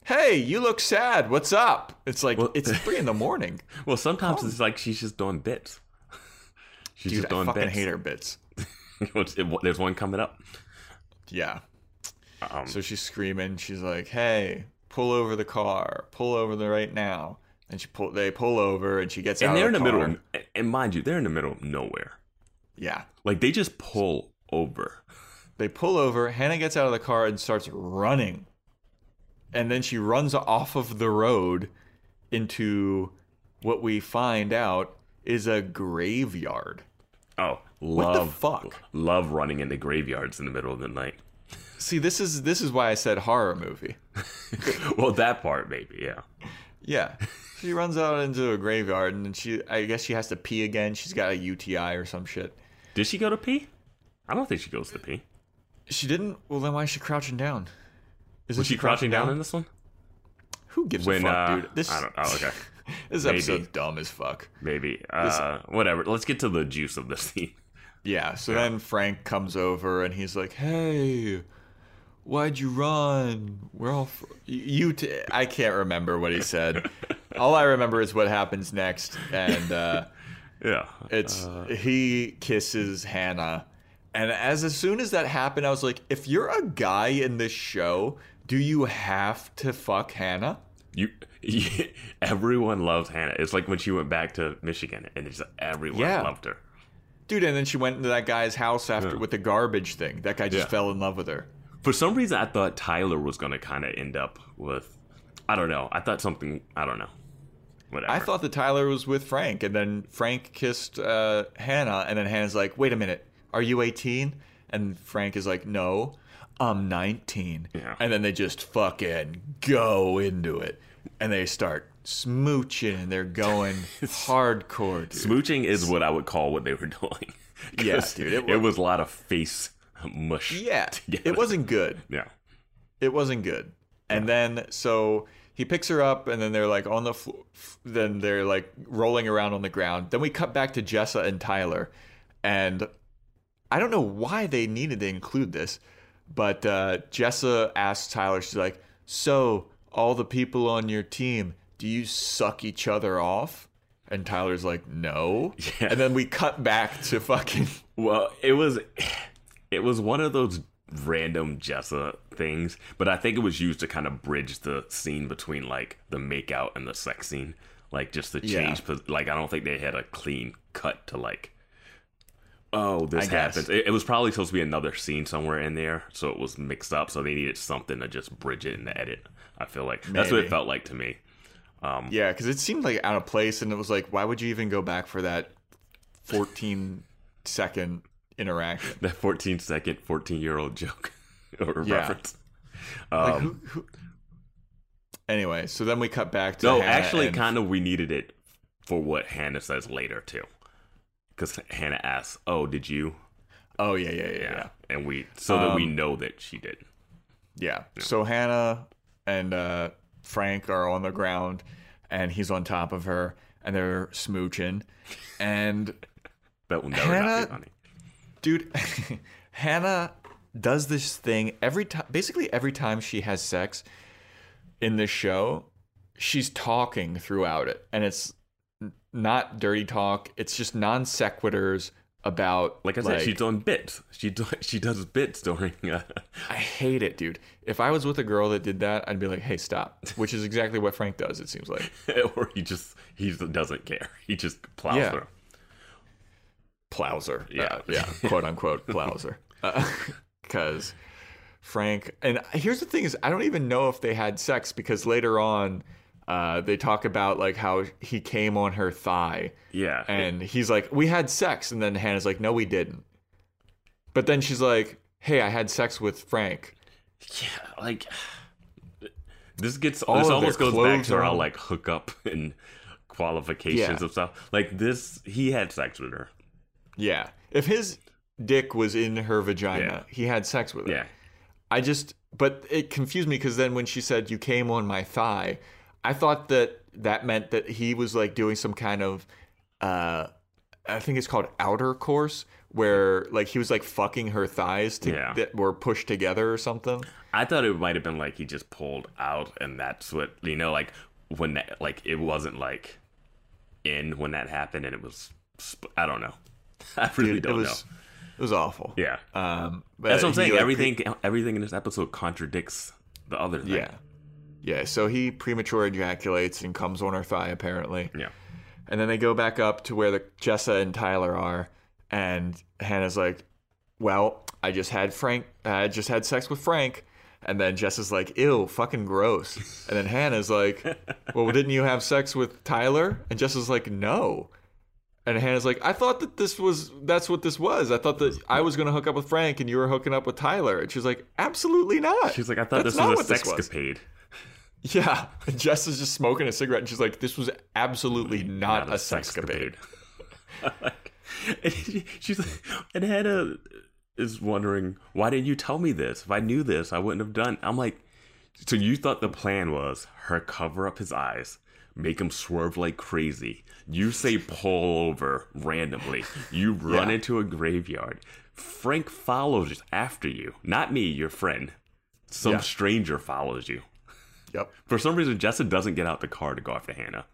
"Hey, you look sad. What's up?" It's like Well- it's three in the morning. Well, sometimes it's oh. like she's just doing bits. She's Oh. Dude, just I doing fucking bits. hate her bits. There's one coming up. Yeah. Um, So she's screaming. She's like, "Hey, pull over the car. Pull over the right now." And she pull. They pull over, and she gets and out And they're in of the the, middle, of, and mind you, they're in the middle of nowhere. Yeah. Like they just pull over. They pull over. Hannah gets out of the car and starts running. And then she runs off of the road into what we find out is a graveyard. Oh, What the love fuck? Love running into graveyards in the middle of the night. See, this is this is why I said horror movie. well, that part maybe, yeah. Yeah. She runs out into a graveyard and she I guess she has to pee again. She's got a UTI or some shit. Did she go to pee? I don't think she goes to pee. She didn't? Well then why is she crouching down? Isn't Was she crouching down in this one? Who gives When a fuck, uh, dude? This I don't. Oh, okay. this maybe. episode's dumb as fuck. Maybe. Uh, whatever. Let's get to the juice of this scene. Yeah, so then Frank comes over and he's like, "Hey, why'd you run? We're all fr- you." T- I can't remember what he said. all I remember is what happens next, and uh, Yeah. it's he kisses Hannah, and as as soon as that happened, I was like, "If you're a guy in this show, do you have to fuck Hannah?" You, everyone loves Hannah. It's like when she went back to Michigan, and it's everyone Yeah. loved her. Dude, and then she went into that guy's house after Yeah. with the garbage thing. That guy just Yeah. fell in love with her. For some reason, I thought Tyler was gonna kind of end up with. I don't know. I thought something. I don't know. Whatever. I thought that Tyler was with Frank, and then Frank kissed uh, Hannah, and then Hannah's like, "Wait a minute, are you 18?" And Frank is like, "No, I'm 19." Yeah. And then they just fucking go into it, and they start smooching, and they're going hardcore. Dude. smooching is what I would call what they were doing. 'Cause dude, it It, was- was a lot of face mush. Yeah, together. it wasn't good. Yeah. It wasn't good. And then so he picks her up, and then they're like on the floor. Then they're like rolling around on the ground. Then we cut back to Jessa and Tyler, and I don't know why they needed to include this, but uh, Jessa asks Tyler, she's like, "So all the people on your team, do you suck each other off?" And Tyler's like, "No." Yeah. And then we cut back to fucking Well, it was it was one of those random Jessa things, but I think it was used to kind of bridge the scene between like the makeout and the sex scene, like just to change. pos- Like I don't think they had a clean cut to like. Oh, this I happens. It, it was probably supposed to be another scene somewhere in there, so it was mixed up. So they needed something to just bridge it in the edit. I feel like that's what it felt like to me. Um, yeah, because it seemed like out of place, and it was like, why would you even go back for that 14 second interaction? That 14 second, 14 year old joke or Yeah. reference. Like, Um, who, who... Anyway, so then we cut back to No, Hannah actually, and- kind of we needed it for what Hannah says later too, because Hannah asks, "Oh, did you?" Oh yeah, yeah, yeah, yeah. and we so that we Um, know that she did. Yeah. So Hannah and uh, Frank are on the ground, and he's on top of her, and they're smooching, and That will never not Hannah- be funny. Dude hannah does this thing every time basically every time she has sex in this show she's talking throughout it and it's not dirty talk it's just non sequiturs about Like I said, she's on bits. She do, she does bits during. Uh, i hate it dude if i was with a girl that did that i'd be like hey stop which is exactly what frank does it seems like or he just he doesn't care. He just plows Yeah. through. Plowser. Yeah. Uh, yeah, quote unquote Plowser. Because Frank, and here's the thing: is I don't even know if they had sex because later on, uh, they talk about like how he came on her thigh, Yeah, and he's like, "We had sex," and then Hannah's like, "No, we didn't." But then she's like, "Hey, I had sex with Frank." yeah, like this gets All this almost goes back to are our like hookup and qualifications Yeah. of stuff. Like this, he had sex with her. Yeah, if his dick was in her vagina, Yeah. he had sex with her. Yeah, I just, but it confused me because then when she said you came on my thigh, I thought that that meant that he was like doing some kind of, uh, I think it's called outer course, where like he was like fucking her thighs to, Yeah. that were pushed together or something. I thought it might have been like he just pulled out, and that's what you know, like when that, like it wasn't like in when that happened, and it was. sp- I don't know. I really Dude, don't was, know. it was awful. Yeah, Um, but that's what I'm saying. like, everything, everything in this episode contradicts the other thing. yeah, yeah. So he premature ejaculates and comes on her thigh apparently. yeah. And then they go back up to where the Jessa and Tyler are, and Hannah's like, "Well, I just had Frank. I just had sex with Frank, And then Jess is like, ew, fucking gross. And then Hannah's like, well, didn't you have sex with Tyler? And Jess is like, no. And Hannah's like, I thought that this was, that's what this was. I thought that I was going to hook up with Frank and you were hooking up with Tyler. And she's like, absolutely not. She's like, I thought That's this was a this was." sexcapade. Yeah. And Jess is just smoking a cigarette and she's like, this was absolutely not, Not a sexcapade. Like, and she's like, and Hannah is wondering, why didn't you tell me this? If I knew this, I wouldn't have done. I'm like, so you thought the plan was her cover up his eyes, make him swerve like crazy. You say pull over randomly. You run Yeah. into a graveyard. Frank follows after you, not me, your friend. Some Yeah. stranger follows you. Yep. For some reason, Jessa doesn't get out the car to go after Hannah.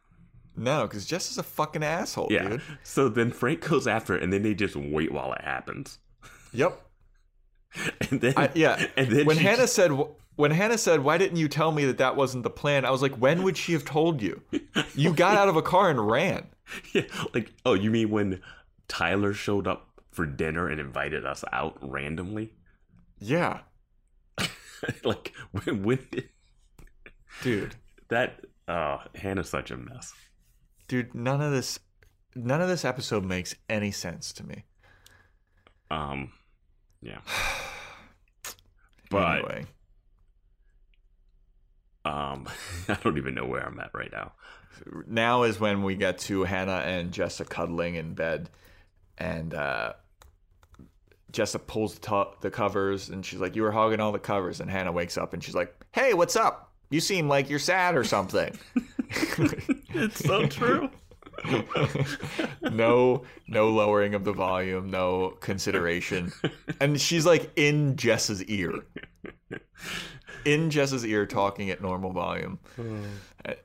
No, because Jess is a fucking asshole, Yeah. dude. So then Frank goes after it, and then they just wait while it happens. Yep. And then, I, yeah. and then when Hannah just- said, when Hannah said, why didn't you tell me that that wasn't the plan? I was like, when would she have told you? You got out of a car and ran. yeah, like, oh, you mean when Tyler showed up for dinner and invited us out randomly? Yeah, like, when, when did dude. that? Oh, Hannah's such a mess. Dude, none of this, none of this episode makes any sense to me. Um, yeah. But anyway, um, I don't even know where I'm at right now. now is when we get to Hannah and Jessa cuddling in bed, and uh, Jessa pulls the, to- the covers, and she's like, "You were hogging all the covers." And Hannah wakes up, and she's like, "Hey, what's up? You seem like you're sad or something." It's so true. no, no lowering of the volume, no consideration, and she's like in Jess's ear, in Jess's ear, talking at normal volume, hmm.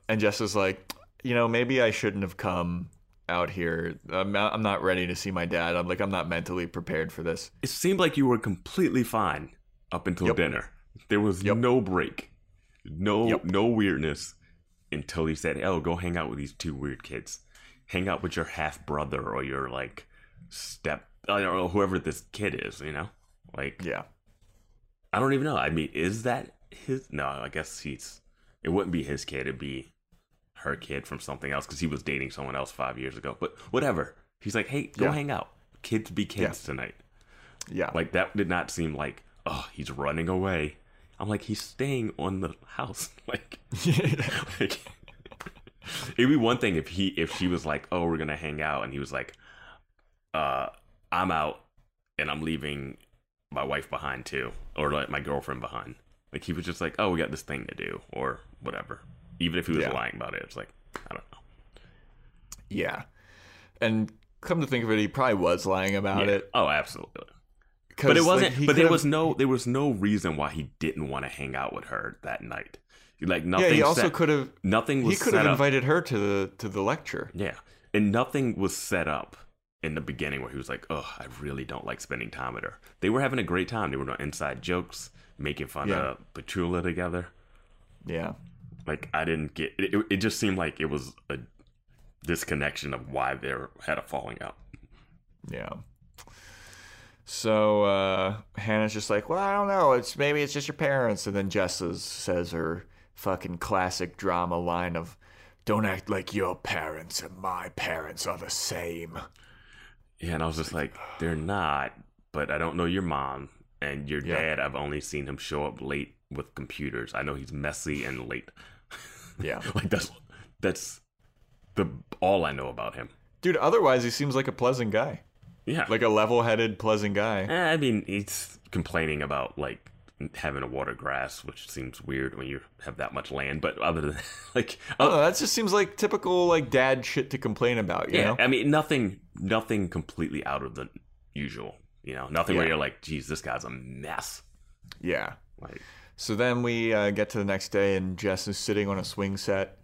and Jess is like, you know, maybe I shouldn't have come out here. I'm not, I'm not ready to see my dad. I'm like, I'm not mentally prepared for this. it seemed like you were completely fine up until Yep. dinner. There was Yep. no break, no Yep. no weirdness until he said, "Oh, go hang out with these two weird kids. Hang out with your half brother or your like step, I don't know, whoever this kid is. You know, like Yeah, I don't even know. I mean, is that his? No, I guess he's. It wouldn't be his kid. It'd be her kid from something else because he was dating someone else five years ago. But whatever. He's like, hey, go Yeah. hang out. Kids be kids tonight. yeah, Like that did not seem like oh he's running away. I'm like he's staying on the house. like, like it'd be one thing if he if she was like oh we're gonna hang out and he was like uh I'm out and I'm leaving my wife behind too or like my girlfriend behind. Like he was just like oh we got this thing to do or whatever. Even if he was Yeah. lying about it, it's like I don't know. yeah. And come to think of it, he probably was lying about Yeah. it. Oh, absolutely. But it wasn't. he but there was no. There was no reason why he didn't want to hang out with her that night. Like nothing. Yeah, he also could have. Nothing He could have up. invited her to the to the lecture. Yeah, and nothing was set up in the beginning where he was like, "Oh, I really don't like spending time with her." They were having a great time. They were doing inside jokes, making fun Yeah. of Petula together. Yeah. Like I didn't get. It, it, just seemed like it was a disconnection of why they had a falling out. Yeah. So uh, Hannah's just like, well, I don't know. It's maybe it's just your parents, and then Jessa says her fucking classic drama line of, "Don't act like your parents and my parents are the same." Yeah, and I was just like, they're not, but I don't know your mom and your Yeah. dad. I've only seen him show up late with computers. I know he's messy and late. Yeah, Like that's that's the all I know about him. dude. Otherwise, he seems like a pleasant guy, Yeah, like a level-headed, pleasant guy. Eh, I mean, he's complaining about like having to water grass, which seems weird when you have that much land. But other than like, oh, that just seems like typical like dad shit to complain about. You yeah, know? I mean, nothing, nothing completely out of the usual. You know, nothing where you're like, geez, this guy's a mess. Yeah. Like, So then we uh, get to the next day, and Jess is sitting on a swing set,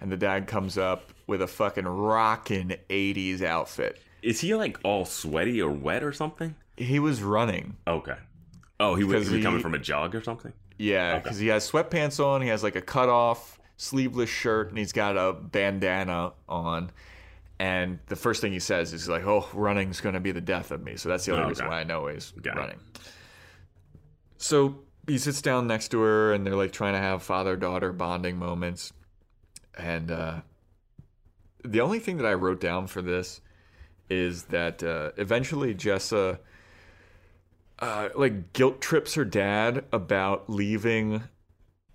and the dad comes up with a fucking rocking 80s outfit. is he like all sweaty or wet or something? He was running. Okay. Oh, he was, he coming from a jog or something. Yeah, Okay. because he has sweatpants on, he has like a cut off, sleeveless shirt, and he's got a bandana on. And the first thing he says is like, "Oh, running's gonna be the death of me." So that's the only Oh, reason why I know he's Got it. running. So he sits down next to her and they're like trying to have father daughter bonding moments. And uh, the only thing that I wrote down for this is that uh, eventually Jessa uh, like guilt trips her dad about leaving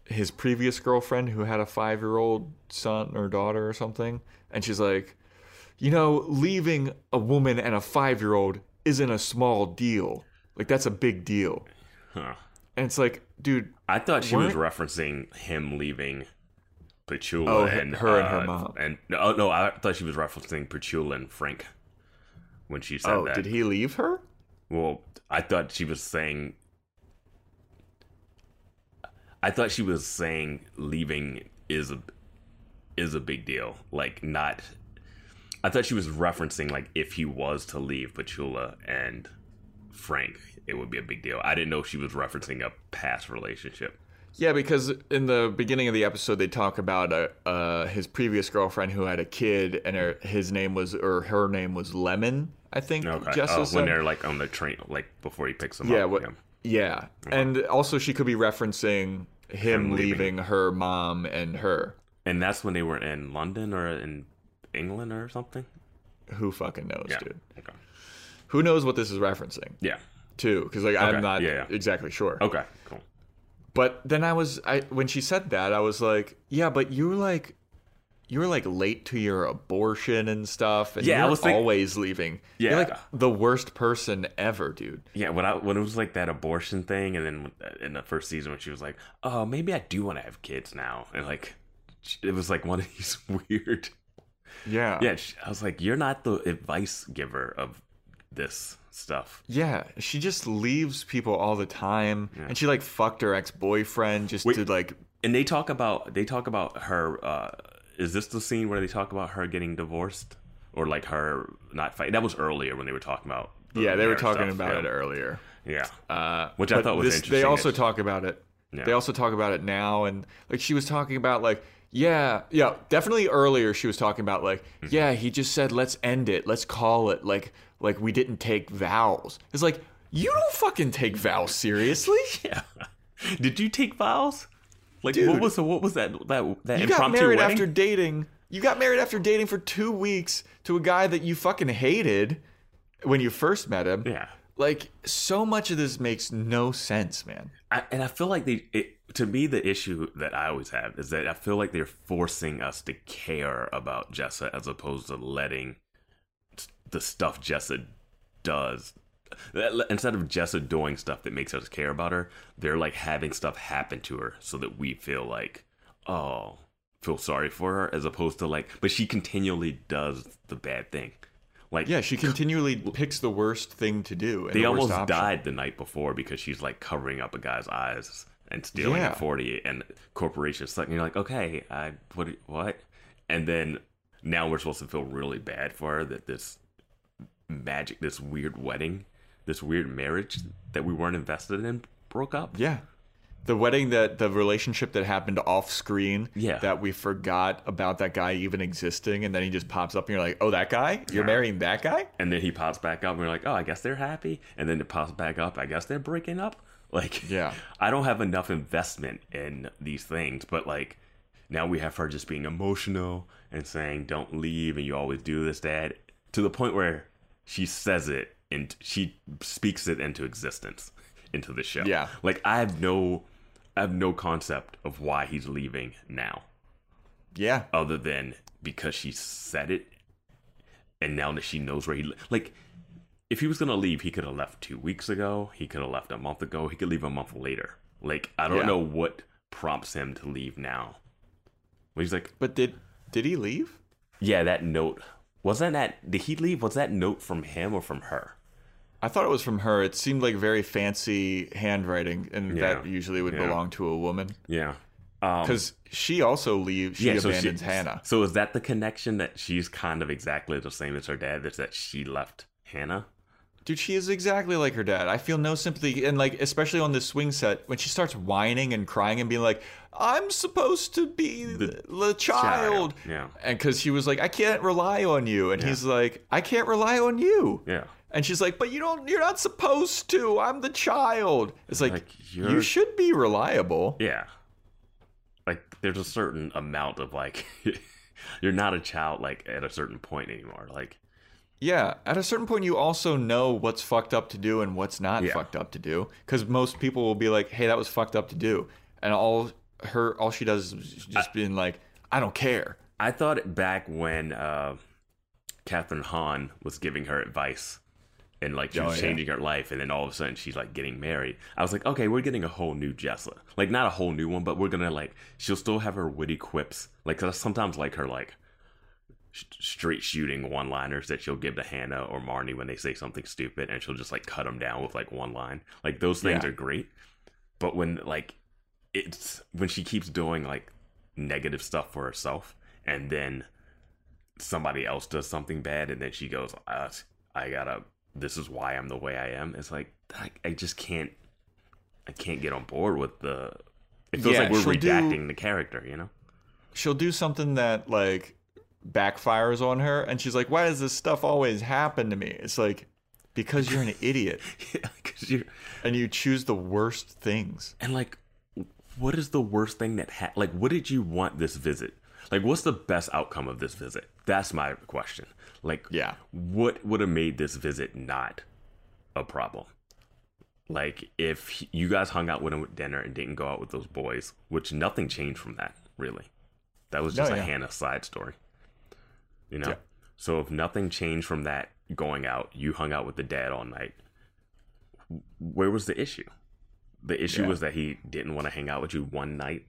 his previous girlfriend who had a five year old son or daughter or something. And she's like, you know, leaving a woman and a five year old isn't a small deal. Like, that's a big deal. Huh. And it's like, dude, I thought she was referencing him leaving Petula Oh, and her and her uh, mom. And oh no, I thought she was referencing Petula and Frank when she said oh, that. did he leave her? Well, I thought she was saying. I thought she was saying leaving is a is a big deal. Like not. I thought she was referencing like if he was to leave Petula and Frank, it would be a big deal. I didn't know she was referencing a past relationship. Yeah, because in the beginning of the episode, they talk about uh, uh, his previous girlfriend who had a kid, and her, his name was, or her name was Lemon, I think. Okay. Oh, Jessa Oh, when they're like on the train, like before he picks them Yeah, up. what? Yeah, and also she could be referencing him, Him leaving. leaving her mom and her. And that's when they were in London or in England or something. Who fucking knows, Yeah. dude? Okay. Who knows what this is referencing? Yeah. Too, because like Okay, I'm not yeah, yeah. exactly sure. Okay. Cool. But then I was, I when she said that, I was like, yeah, but you were like, you were like late to your abortion and stuff, and Yeah, I you're was think- always leaving. Yeah. you're like the worst person ever, dude. Yeah, when I when it was like that abortion thing, and then in the first season when she was like, "Oh, maybe I do want to have kids now," and like, it was like one of these weird. Yeah, Yeah, she- I was like, "You're not the advice giver of this stuff." yeah. She just leaves people all the time, and she like fucked her ex boyfriend just Wait. to like. And they talk about they talk about her. uh Is this the scene where they talk about her getting divorced, or like her not fight? That was earlier when they were talking about. the Yeah, they were talking stuff, about yeah. it earlier. Yeah, Uh, Which I thought was this, They also that- talk about it. Yeah. They also talk about it now, and like she was talking about like. Yeah, yeah, definitely earlier she was talking about like, Mm-hmm. yeah, he just said let's end it, let's call it like like we didn't take vows. It's like you don't fucking take vows seriously. yeah. Did you take vows? Like, Dude. what was the, what was that that that You got married wedding? after dating. You got married after dating for 2 weeks to a guy that you fucking hated when you first met him. Yeah. Like so much of this makes no sense, man. I, and I feel like they, it, to me, the issue that I always have is that I feel like they're forcing us to care about Jessa as opposed to letting the stuff Jessa does. That- Instead of Jessa doing stuff that makes us care about her, they're like having stuff happen to her so that we feel like, oh, feel sorry for her, as opposed to like, but she continually does the bad thing. Like, Yeah, she continually picks the worst thing to do. and they the almost option. died the night before because she's like covering up a guy's eyes and stealing Yeah. a 40 and corporations suck and you're like okay i what what and then now we're supposed to feel really bad for her that this magic this weird wedding this weird marriage that we weren't invested in broke up Yeah. The wedding that the relationship that happened off screen Yeah. that we forgot about that guy even existing and then he just pops up and you're like, "Oh, that guy? You're Yeah. marrying that guy?" and then he pops back up and we're like oh i guess they're happy and then it pops back up i guess they're breaking up like Yeah. i don't have enough investment in these things but like now we have her just being emotional and saying don't leave and you always do this dad to the point where she says it and she speaks it into existence into the show Yeah. like i have no i have no concept of why he's leaving now Yeah. other than because she said it and now that she knows where he li- like if he was gonna leave he could have left two weeks ago he could have left a month ago he could leave a month later like i don't Yeah. know what prompts him to leave now Well, he's like But did did he leave? yeah that note wasn't that did he leave was that note from him or from her I thought it was from her. It seemed like very fancy handwriting and that usually would Yeah. belong to a woman yeah um cuz she also leaves she yeah, so abandons Hannah. So is that the connection that she's kind of exactly the same as her dad? Is that she left Hannah? Dude, she is exactly like her dad. I feel no sympathy, and like especially on this swing set when she starts whining and crying and being like, "I'm supposed to be the, the child,", Yeah. and because she was like, "I can't rely on you," and he's like, "I can't rely on you," Yeah. And she's like, "But you don't. You're not supposed to. I'm the child." It's like, Like, you should be reliable. Yeah. Like there's a certain amount of like you're not a child like at a certain point anymore. Like Yeah, at a certain point, you also know what's fucked up to do and what's not Yeah. fucked up to do. Because most people will be like, "Hey, that was fucked up to do," and all her, all she does is just being like, "I don't care." I thought back when uh Kathryn Hahn was giving her advice and like she's Oh, was yeah. changing her life and then all of a sudden she's like getting married. I was like, okay, we're getting a whole new Jessa. Like not a whole new one, but we're gonna like she'll still have her witty quips. Like 'cause I sometimes like her like sh- straight shooting one liners that she'll give to Hannah or Marnie when they say something stupid and she'll just like cut them down with like one line. Like those things Yeah. are great. But when like it's when she keeps doing like negative stuff for herself and then somebody else does something bad and then she goes uh, i gotta this is why i'm the way i am it's like i, I just can't i can't get on board with the it feels Yeah, like we're she'll do- redacting the character you know? She'll do something that like backfires on her, and she's like, "Why does this stuff always happen to me?" It's like because you're an idiot. Yeah, 'cause you and you choose the worst things. and like what is the worst thing that ha- like what did you want this visit? Like what's the best outcome of this visit? That's my question like Yeah. what would have made this visit not a problem like if you guys hung out with him at dinner and didn't go out with those boys which nothing changed from that really that was just No, a yeah. hannah side story you know Yeah. so if nothing changed from that going out you hung out with the dad all night where was the issue the issue Yeah. was that he didn't want to hang out with you one night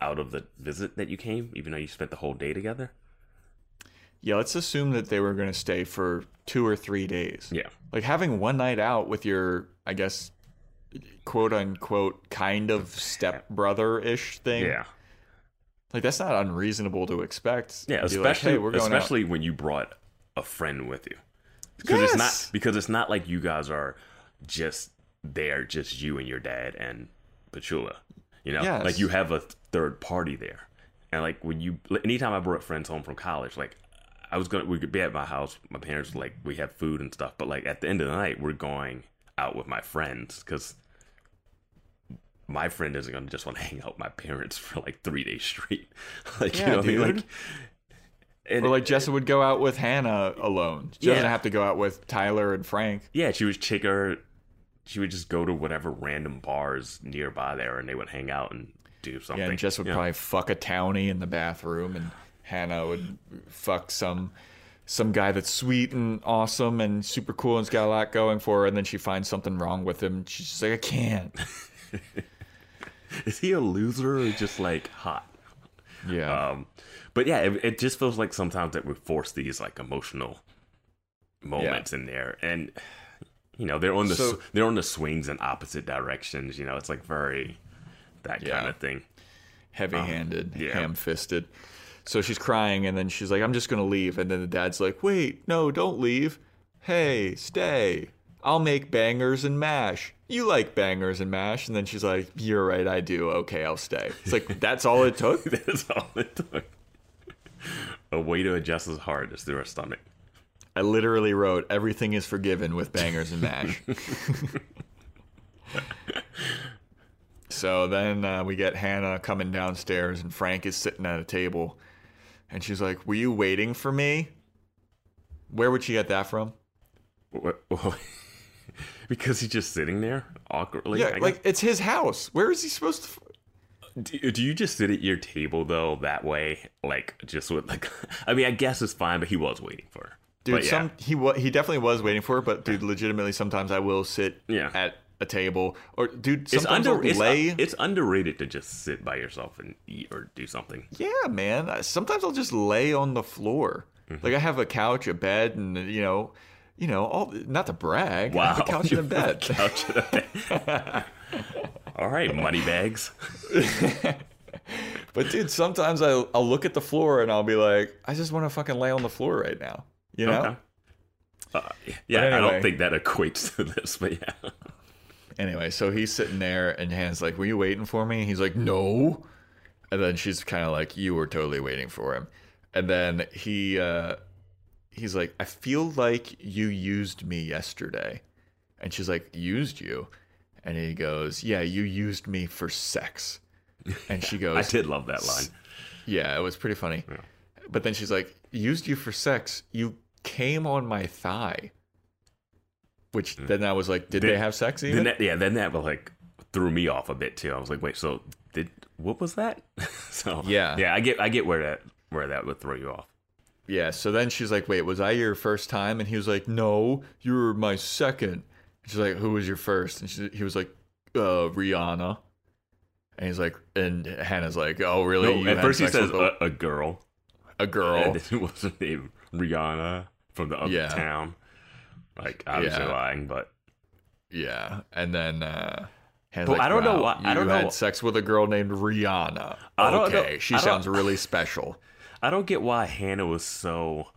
out of the visit that you came, even though you spent the whole day together. Yeah, let's assume that they were going to stay for two or three days. Yeah, Like having one night out with your, I guess, quote unquote, kind of step brother ish thing. yeah, Like that's not unreasonable to expect. yeah. Be like, Especially, "Hey, we're going out." especially when you brought a friend with you, because it's Yes! not because it's not like you guys are just there, just you and your dad and Petula. You know, Yes. like you have a third party there, and like when you, anytime I brought friends home from college, like. I was gonna we could be at my house. My parents like we have food and stuff, but like at the end of the night, we're going out with my friends because my friend isn't gonna just want to hang out with my parents for like three days straight. like Yeah, you know what I mean? dude. Like, and, Or like Jessa would go out with Hannah alone. She Yeah. doesn't have to go out with Tyler and Frank. yeah, she would take her. She would just go to whatever random bars nearby there, and they would hang out and do something. Yeah, and Jess would Yeah. probably fuck a townie in the bathroom, and Hannah would fuck some some guy that's sweet and awesome and super cool and's got a lot going for her, and then she finds something wrong with him. She's just like, I can't. Is he a loser or just like hot? Yeah, Um, but yeah, it, it just feels like sometimes that we force these like emotional moments in there, and you know they're on the So- they're on the swings in opposite directions. You know, it's like very that Yeah. kind of thing. heavy-handed, yeah. ham-fisted. So she's crying, and then she's like, "I'm just gonna leave." And then the dad's like, "Wait, no, don't leave. Hey, stay. I'll make bangers and mash. You like bangers and mash?" And then she's like, "You're right, I do. Okay, I'll stay." It's like that's all it took. That's all it took. A way to adjust his heart is through her stomach. I literally wrote everything is forgiven with bangers and mash. so then uh, we get Hannah coming downstairs, and Frank is sitting at a table, and she's like, "Were you waiting for me?" Where would she get that from? What- because he's just sitting there awkwardly. Yeah, like it's his house. Where is he supposed to? do, do you just sit at your table though that way, like just with like? I mean, I guess it's fine, but he was waiting for her. Dude, yeah. some he wa- he definitely was waiting for her, but dude, legitimately, sometimes I will sit Yeah. at a table, or dude, It's under it's, lay. it's underrated to just sit by yourself and eat or do something. Yeah, man. Sometimes I'll just lay on the floor. Mm-hmm. Like I have a couch, a bed, and you know, you know, all not to brag. I have a couch and a bed. couch and a bed. All right, money bags. But dude, sometimes I I'll look at the floor and I'll be like, I just want to fucking lay on the floor right now. You know? Okay. Uh, yeah, I don't think that equates to this, but yeah. Anyway, so he's sitting there and Hannah's like, Were you waiting for me? And he's like, No. And then she's kind of like, You were totally waiting for him. And then he uh he's like, I feel like you used me yesterday. And she's like, Used you? And he goes, Yeah, you used me for sex. And she goes, I did love that line. Yeah, it was pretty funny. But then she's like, Used you for sex. You came on my thigh. Which then I was like, Did Then- they have sex even? Then that, yeah, then that like threw me off a bit too. I was like, wait, so did what was that? so Yeah. yeah, I get I get where that where that would throw you off. Yeah, so then she's like, "Wait, was I your first time?" And he was like, "No, you were my second. She's like, "Who was your first? And she, he was like, uh, "Rihanna." And he's like, and Hannah's like, "Oh, really? No, at first he says a, a girl. a, girl." And it wasn't named Rihanna from the other Yeah. Town. Like obviously Yeah. lying, but Yeah, and then uh, But like, I don't know "Wow, why- I don't had know- sex with a girl named Rihanna. I don't know- okay, she I don't- sounds really special. I don't get why Hannah was so.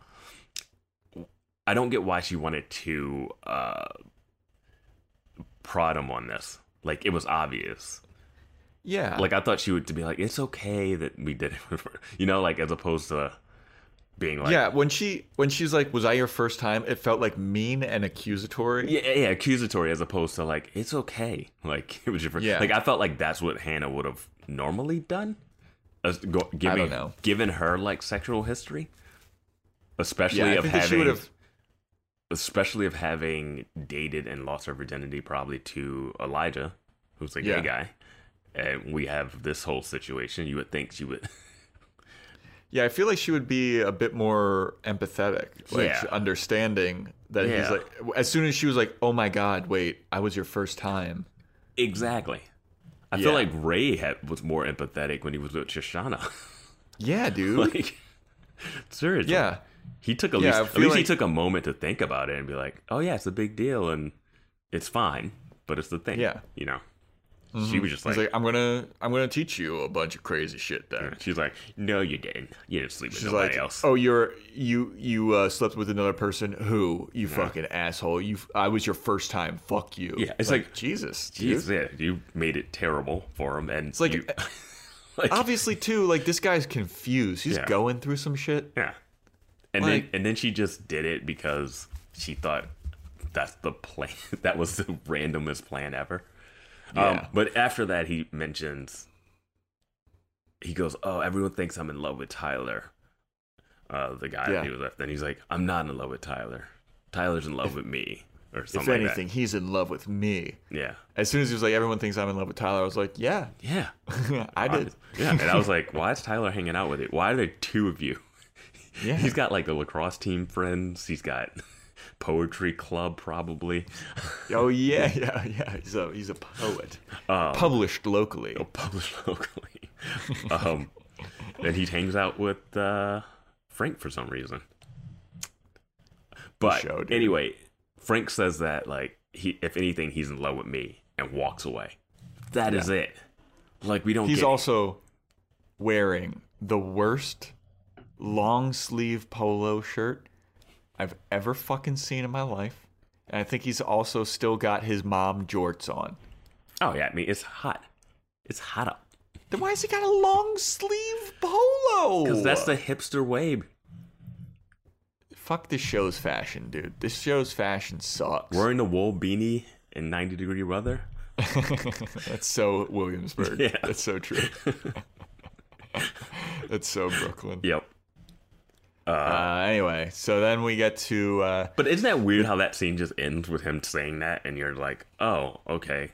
I don't get why she wanted to uh, prod him on this. Like it was obvious. Yeah, Like I thought she would to be like, it's okay that we did it, you know, like as opposed to being like, yeah. When she when she's like, "Was I your first time?" It felt like mean and accusatory. yeah, yeah, accusatory as opposed to like it's okay. Like it was your first. Yeah. Like I felt like that's what Hannah would have normally done. As, go, giving, know. Given her like sexual history, especially Yeah, of think that she having, especially of having dated and lost her virginity probably to Elijah, who's a Yeah. gay guy, and we have this whole situation. You would think she would. Yeah, I feel like she would be a bit more empathetic, like Yeah. understanding that he's like. As soon as she was like, "Oh my God, wait, I was your first time." Exactly. I Yeah. feel like Ray had, was more empathetic when he was with Shoshana. Yeah, dude. like, seriously. yeah, He took at Yeah, least at least he took a moment to think about it and be like, "Oh yeah, it's a big deal and it's fine, but it's the thing." Yeah. you know. She was just like, like, "I'm gonna, I'm gonna teach you a bunch of crazy shit." Then she's like, "No, you didn't. You didn't sleep with she's nobody like, else." "Oh, you're you you uh, slept with another person? Who? You fucking asshole! You, I was your first time. Fuck you." Yeah, it's like- Jesus, dude. Jeez, yeah, you made it terrible for him, and It's like, you, like obviously too. Like this guy's confused. He's Yeah. going through some shit. yeah, and like- then and then she just did it because she thought that's the plan. that was the randomest plan ever. Um, but after that, he mentions he goes, "Oh, everyone thinks I'm in love with Tyler." Uh, the guy Yeah. that he was with, and he's like, "I'm not in love with Tyler. Tyler's in love with me." Or If something like anything, he's in love with me. yeah, As soon as he was like, everyone thinks I'm in love with Tyler, I was like, yeah, yeah, I did. yeah. And I was like, "Why is Tyler hanging out with it? Why are there two of you?" Yeah. He's got like the lacrosse team friends. He's got poetry club probably. Oh yeah, yeah, yeah. He's a he's a poet, Um, published locally. published locally. um, and he hangs out with uh, Frank for some reason. But show, anyway, Frank says that like he, if anything, he's in love with me, and walks away. That is it. Like we don't. He's also wearing the worst long sleeve polo shirt I've ever fucking seen in my life, and I think he's also still got his mom jorts on. Oh yeah, I mean it's hot. It's hot up Then why has he got a long sleeve polo? because that's the hipster wave. fuck this show's fashion, dude. This show's fashion sucks. Wearing a wool beanie in ninety degree weather. That's so Williamsburg. Yeah. That's so true. That's so Brooklyn. Yep. Uh, anyway, so then we get to uh, But isn't that weird how that scene just ends with him saying that, and you're like, oh, okay.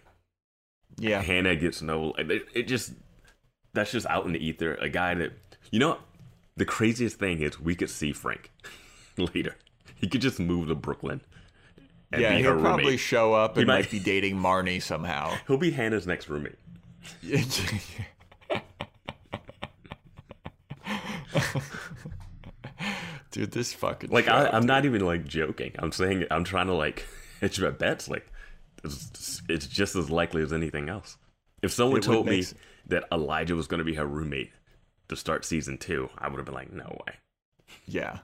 yeah, Hannah gets no. It, it just that's just out in the ether. A guy that you know. The craziest thing is we could see Frank later. He could just move to Brooklyn. And yeah. He'll probably roommate. show up and might- like be dating Marnie somehow. He'll be Hannah's next roommate. Dude, this fucking Like show, I, I'm dude. not even like joking. I'm saying I'm trying to like hedge my bets. Like it's, it's just as likely as anything else. If someone It told me make s- that Elijah was going to be her roommate to start season two, I would have been like, no way. Yeah,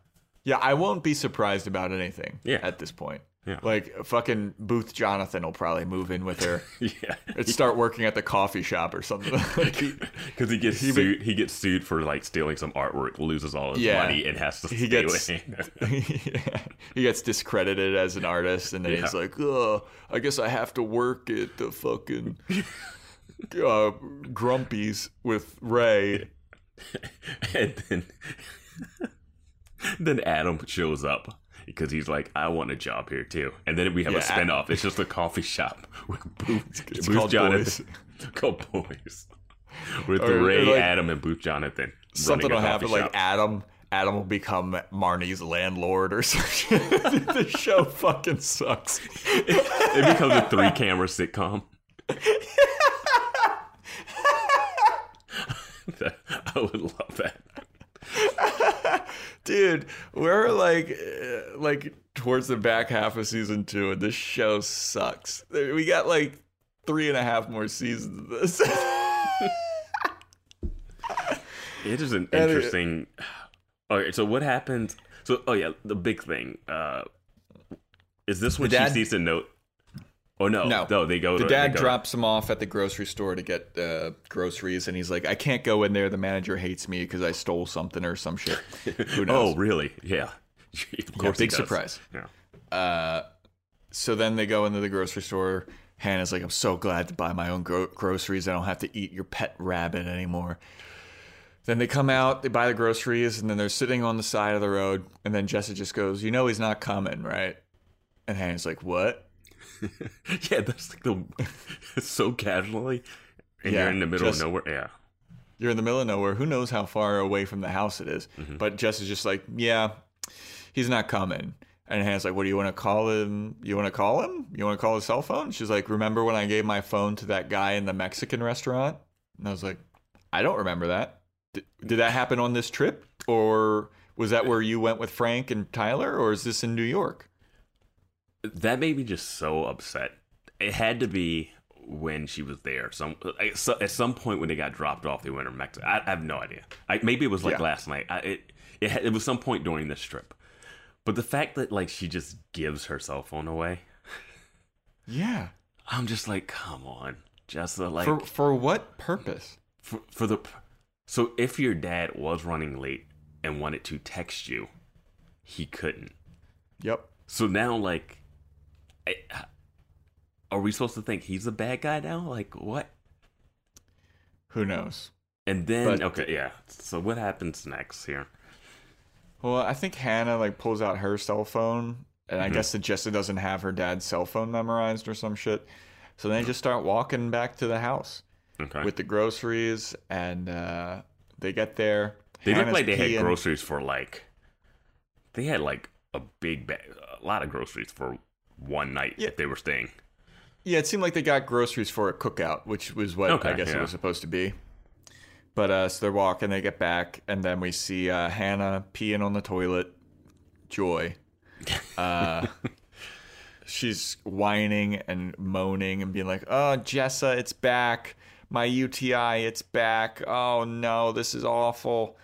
yeah. I won't be surprised about anything. Yeah. at this point. Yeah. Like fucking Booth Jonathan will probably move in with her yeah. and start working at the coffee shop or something. like he, Because he gets He sued. He gets sued for like stealing some artwork, loses all his Yeah. money, and has to he gets yeah. he gets discredited as an artist, and then he's like, "Oh, I guess I have to work at the fucking uh, Grumpy's with Ray." and then then Adam shows up because he's like, I want a job here too. And then we have a Yeah, Ad- spinoff. It's just a coffee shop with Booth, It's Booth called Jonathan, called Boys, with Or- Ray, or like- Adam, and Booth Jonathan. Something will happen, coffee like. Adam. Adam will become Marnie's landlord or something. the show fucking sucks. it becomes a three camera sitcom. I would love that. Dude, we're like, uh, like towards the back half of season two, and this show sucks. We got like three and a half more seasons of this. It is an interesting. Okay, so what happens? So, oh yeah, the big thing. Uh, is this when The dad- she sees a note? Oh no, No. no, they go. the to, dad go- drops him off at the grocery store to get uh, groceries, and he's like, "I can't go in there. The manager hates me because I stole something or some shit." Who knows? Oh really? Yeah. of course, he big surprise. Yeah. Uh, so then they go into the grocery store. Hannah's like, I'm so glad to buy my own gro- groceries. I don't have to eat your pet rabbit anymore. Then they come out, they buy the groceries, and then they're sitting on the side of the road. And then Jessa just goes, You know, he's not coming, right? And Hannah's like, What? yeah, that's like the so casually, and Yeah, you're in the middle just- of nowhere. Yeah. You're in the middle of nowhere. Who knows how far away from the house it is? Mm-hmm. But Jess is just like, Yeah, he's not coming. And Hannah's like, What do you want to call him? You want to call him? You want to call his cell phone? She's like, Remember when I gave my phone to that guy in the Mexican restaurant? And I was like, I don't remember that. Did, did that happen on this trip? Or was that where you went with Frank and Tyler? Or is this in New York? That made me just so upset. It had to be when she was there. Some at some point when they got dropped off, they went to Mexico. I, I have no idea. I, maybe it was like Yeah. last night. I, it it, had, it was some point during this trip. But the fact that like she just gives her cell phone away, Yeah. I'm just like, come on, Jessa. Uh, like For for what purpose? for, for the so if your dad was running late and wanted to text you, he couldn't. Yep. So now, like, I, are we supposed to think he's a bad guy now? Like, what? Who knows? And then, But- okay, yeah. So what happens next here? Well, I think Hannah like pulls out her cell phone, and I guess that Jessa doesn't have her dad's cell phone memorized or some shit. So they just start walking back to the house Okay. with the groceries, and uh, they get there. they look like they had groceries for like, they had like a big bag, a lot of groceries for one night Yeah. if they were staying. Yeah, it seemed like they got groceries for a cookout, which was what I Okay, guess it was supposed to be. But uh, so they're walking, they get back, and then we see uh, Hannah peeing on the toilet. Joy. Uh, she's whining and moaning and being like, "Oh, Jessa, it's back. My UTI, it's back. Oh no, this is awful.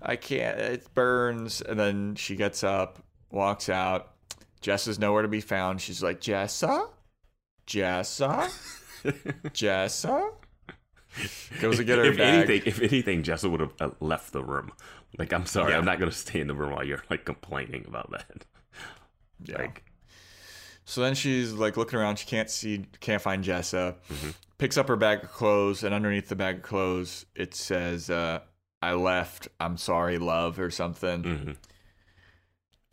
I can't. It burns." And then she gets up, walks out. Jessa's nowhere to be found. She's like, "Jessa." Jessa? Jessa? Goes to get her if bag. anything, if anything, Jessa would have uh, left the room. Like, I'm sorry, Yeah. I'm not gonna stay in the room while you're like complaining about that. Yeah. Like, So then she's like looking around. She can't see, can't find Jessa. Mm-hmm. Picks up her bag of clothes, and underneath the bag of clothes, it says, uh, "I left. I'm sorry, love," or something. mhm.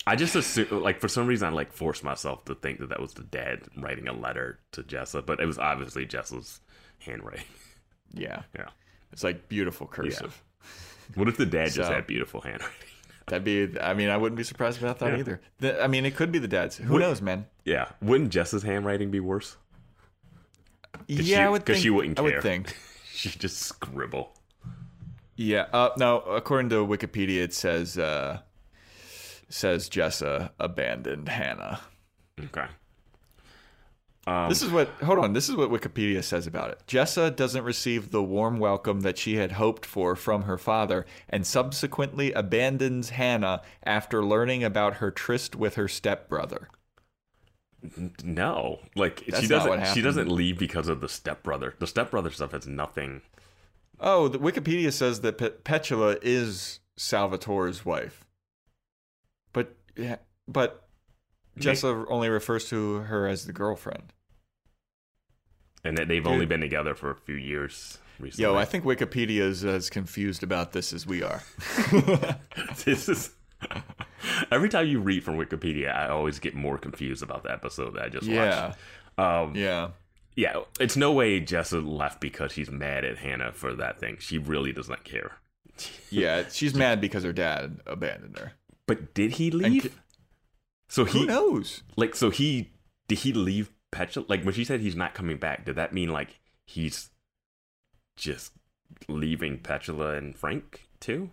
I just assume, like, for some reason, I like forced myself to think that that was the dad writing a letter to Jessa, but it was obviously Jessa's handwriting. Yeah, Yeah. it's like beautiful cursive. What if the dad just So- had beautiful handwriting? That'd be. I mean, I wouldn't be surprised about that Yeah. either. The- I mean, it could be the dad's. Who What- knows, man? Yeah. Wouldn't Jessa's handwriting be worse? Yeah, she- I would 'cause think. she wouldn't care. I would think. She just scribble. Yeah. Uh, no, according to Wikipedia, it says uh, says Jessa abandoned Hannah. Okay. Um, This is what. Hold on. This is what Wikipedia says about it. Jessa doesn't receive the warm welcome that she had hoped for from her father, and subsequently abandons Hannah after learning about her tryst with her stepbrother. No, like That's she doesn't. She doesn't leave because of the stepbrother. The stepbrother stuff has nothing. Oh, the Wikipedia says that Pe- Petula is Salvatore's wife. Yeah, but Jessa only refers to her as the girlfriend. and that they've Dude. only been together for a few years recently. Yo, I think Wikipedia is as confused about this as we are. this is every time you read from Wikipedia, I always get more confused about the episode that I just yeah, watched. Um, yeah. yeah, it's no way Jessa left because she's mad at Hannah for that thing. She really does not care. Yeah, she's mad because her dad abandoned her. But did he leave? so Who he knows? like so he did he leave Petula? Like when she said he's not coming back, did that mean like he's just leaving Petula and Frank too?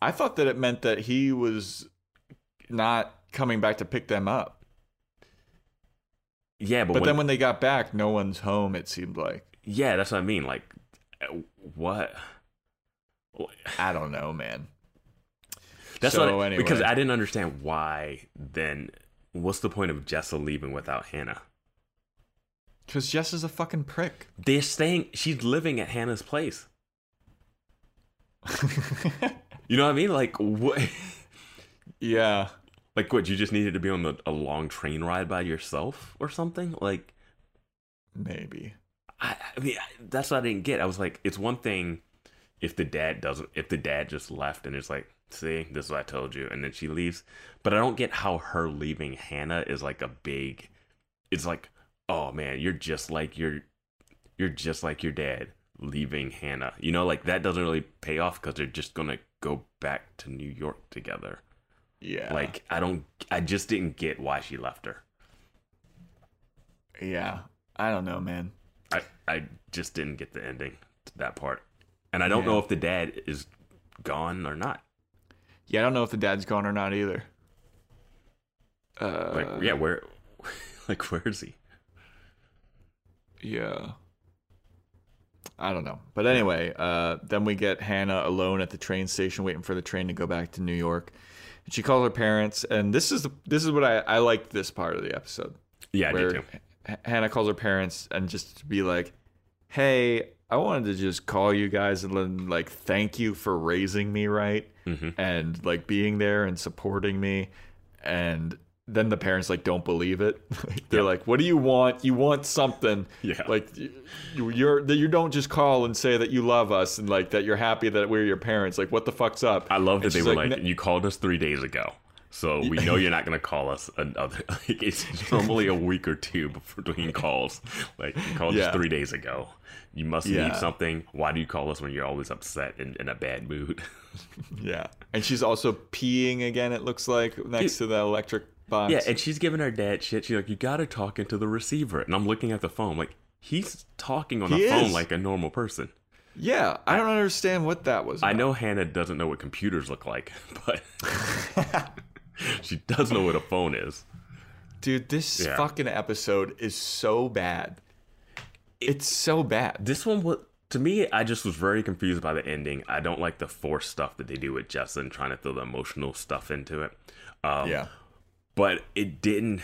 I thought that it meant that he was not coming back to pick them up. Yeah, but, But when, then when they got back, no one's home, it seemed like. yeah, that's what I mean. Like uh, what? I don't know, man. That's So, what because anyway. I didn't understand why. Then what's the point of Jessa leaving without Hannah? Because Jess is a fucking prick. They're staying. She's living at Hannah's place. You know what I mean? Like what? yeah. Like what? You just needed to be on the, a long train ride by yourself or something? Like Maybe. I, I mean, I- that's what I didn't get. I was like, it's one thing if the dad doesn't, if the dad just left and it's like, see, this is what I told you, and then she leaves. But I don't get how her leaving Hannah is like a big. It's like, oh man, you're just like your, you're just like your dad leaving Hannah. You know, like that doesn't really pay off because they're just gonna go back to New York together. Yeah. Like I don't, I just didn't get why she left her. yeah. I don't know, man. I, I just didn't get the ending to that part. And I don't Yeah. know if the dad is gone or not. Yeah, I don't know if the dad's gone or not either. Uh, Like, yeah, where, like, where is he? Yeah. I don't know. But anyway, uh, then we get Hannah alone at the train station waiting for the train to go back to New York. And she calls her parents, and this is the, this is what I, I liked this part of the episode. Yeah, I did too. H- Hannah calls her parents and just be like, "Hey, I wanted to just call you guys and then, like thank you for raising me right Mm-hmm. and like being there and supporting me." And then the parents like don't believe it. They're Yeah. like, "What do you want? You want something? Yeah. Like you, you're that you don't just call and say that you love us and like that you're happy that we're your parents. Like what the fuck's up?" I love that they were like, "N- you called us three days ago. So we know you're not going to call us another. Like, it's normally a week or two between calls. Like, you called Yeah. us three days ago. You must Yeah. need something. Why do you call us when you're always upset and in a bad mood? Yeah, and she's also peeing again. It looks like next to the electric box. Yeah, and she's giving her dad shit. She's like, "You got to talk into the receiver." And I'm looking at the phone, like he's talking on He the phone like a normal person. Yeah, I don't understand what that was. I know Hannah doesn't know what computers look like, but she does know what a phone is. dude. This Yeah. fucking episode is so bad. It's so bad. This one was to me. I just was very confused by the ending. I don't like the forced stuff that they do with and trying to throw the emotional stuff into it. Um, Yeah, but it didn't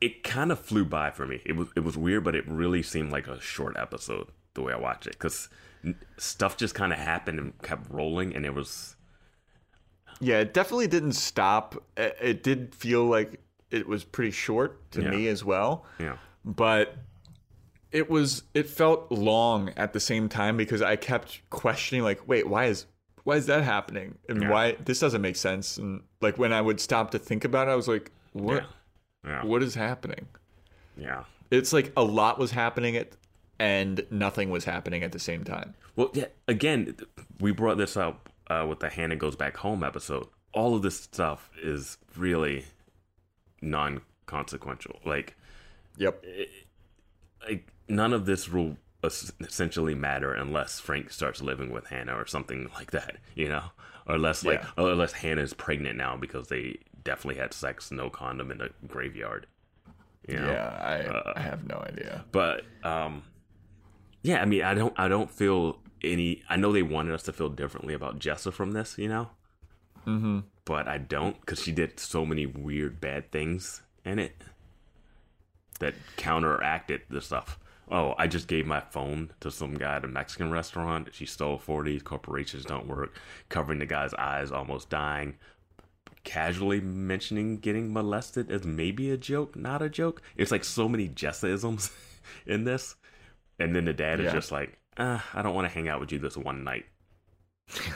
it kind of flew by for me it was it was weird but it really seemed like a short episode the way i watched it because stuff just kind of happened and kept rolling and it was yeah. It definitely didn't stop. It, did feel like it was pretty short to Yeah. me as well, yeah but it was. It felt long at the same time because I kept questioning, like, wait, why is why is that happening, and Yeah. why this doesn't make sense, and like when I would stop to think about it, I was like, what yeah yeah what is happening? yeah It's like a lot was happening at and nothing was happening at the same time. well yeah again we brought this up uh, with the hannah goes back home episode all of this stuff is really non-consequential like Yep. like none of this will essentially matter unless Frank starts living with Hannah or something like that, you know, or unless like Yeah. or unless Hannah is pregnant now because they definitely had sex no condom in a graveyard. You know? Yeah, I Uh, I have no idea. But um yeah, I mean I don't I don't feel any I know they wanted us to feel differently about Jessa from this, you know? Mm-hmm. But I don't because she did so many weird bad things in it that counteracted the stuff. Oh, I just gave my phone to some guy at a Mexican restaurant. She stole 40. Corporations don't work. Covering the guy's eyes, almost dying. Casually mentioning getting molested as maybe a joke, not a joke. It's like so many Jessa-isms in this. And then the dad is just like, uh, I don't want to hang out with you this one night.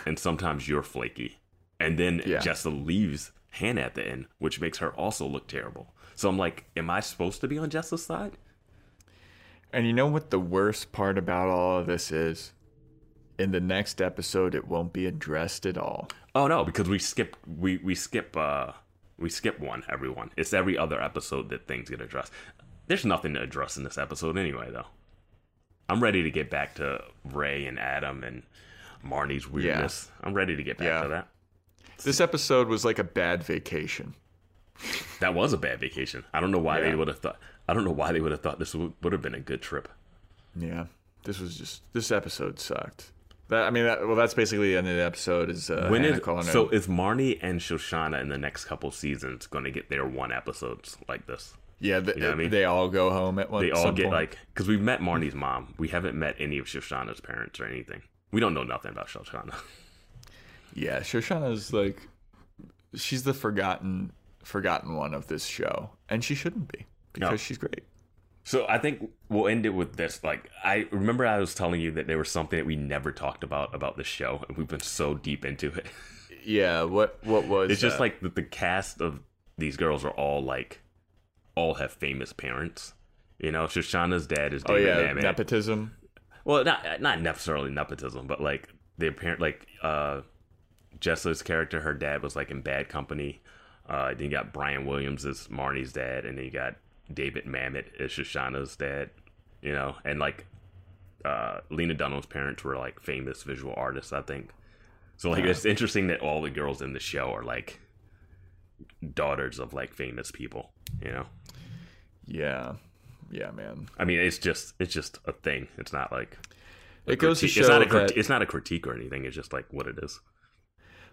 and sometimes you're flaky. And then Yeah. Jessa leaves Hannah at the end, which makes her also look terrible. So I'm like, am I supposed to be on Jessa's side? And you know what the worst part about all of this is? In the next episode, it won't be addressed at all. Oh no, because we skip we we skip uh we skip one everyone. It's every other episode that things get addressed. There's nothing to address in this episode anyway though. I'm ready to get back to Ray and Adam and Marnie's weirdness. I'm ready to get back Yeah. to that. This episode was like a bad vacation. That was a bad vacation. I don't know why Yeah. they would have thought I don't know why they would have thought this would, would have been a good trip. Yeah, this was just this episode sucked. That I mean, that, well, that's basically the end of the episode. Is uh, when is so is Marnie and Shoshana in the next couple seasons going to get their one episodes like this? Yeah, the, you know I mean? they all go home at one. They all get point. like because we've met Marnie's mom. We haven't met any of Shoshana's parents or anything. We don't know nothing about Shoshana. yeah. Shoshana's like she's the forgotten forgotten one of this show, and she shouldn't be because No. she's great. So I think we'll end it with this. Like I remember, I was telling you that there was something that we never talked about about this show, and we've been so deep into it. Yeah, what what was It's just like that the cast of these girls are all like, all have famous parents. You know, Shoshana's dad is oh David yeah, Mamet. nepotism. Well, not not necessarily nepotism, but like their parent, like uh, Jessa's character, her dad was like in Bad Company. Uh, then you got Brian Williams as Marnie's dad, and then you got David Mamet as Shoshana's dad. You know, and like uh, Lena Dunham's parents were like famous visual artists, I think. So like Yeah. it's interesting that all the girls in the show are like daughters of like famous people. You know, Yeah, yeah, man. I mean, it's just it's just a thing. It's not like It goes to show it's not a that it's not a critique or anything. It's just like what it is.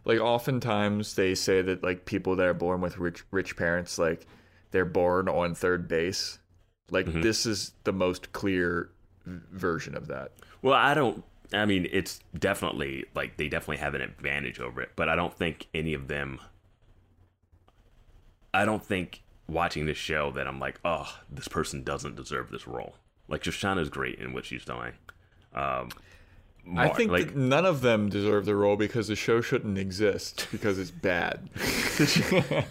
like oftentimes they say that like people that are born with rich rich parents like they're born on third base like Mm-hmm. this is the most clear version of that Well, I don't. I mean, it's definitely like they definitely have an advantage over it, but I don't think any of them. I don't think watching this show that I'm like, oh, this person doesn't deserve this role. Like Shoshana's great in what she's doing. Um, i think like that none of them deserve the role because the show shouldn't exist because it's bad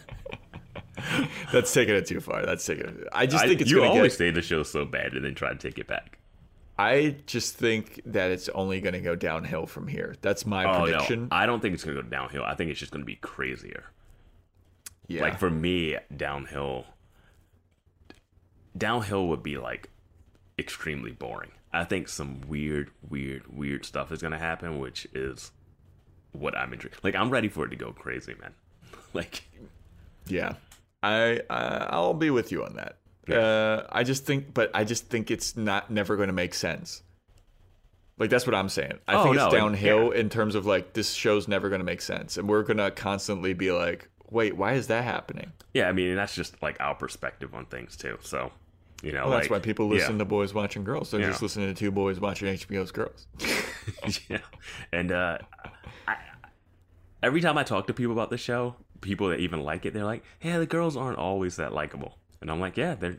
that's taking it too far that's taking it i just I- think it's you always get say the show's so bad and then try to take it back. i just think that it's only gonna go downhill from here that's my Oh prediction no, I don't think it's gonna go downhill. I think it's just gonna be crazier. Yeah Like for me, downhill downhill would be like extremely boring. I think some weird, weird, weird stuff is gonna happen, which is what I'm intrigued. Like I'm ready for it to go crazy, man. Like Yeah, I, I I'll be with you on that. Uh, I just think, but I just think it's not never going to make sense. Like that's what I'm saying. I Oh, think no, it's and- downhill in terms of like this show's never going to make sense, and we're going to constantly be like, wait, why is that happening? yeah, I mean that's just like our perspective on things too. So you know, Well, that's like, why people listen yeah. to Boys Watching Girls. They're Yeah. just listening to two boys watching HBO's Girls. yeah. And uh, I, every time I talk to people about the show, people that even like it, they're like, "Hey, the girls aren't always that likable," and I'm like, "Yeah, they're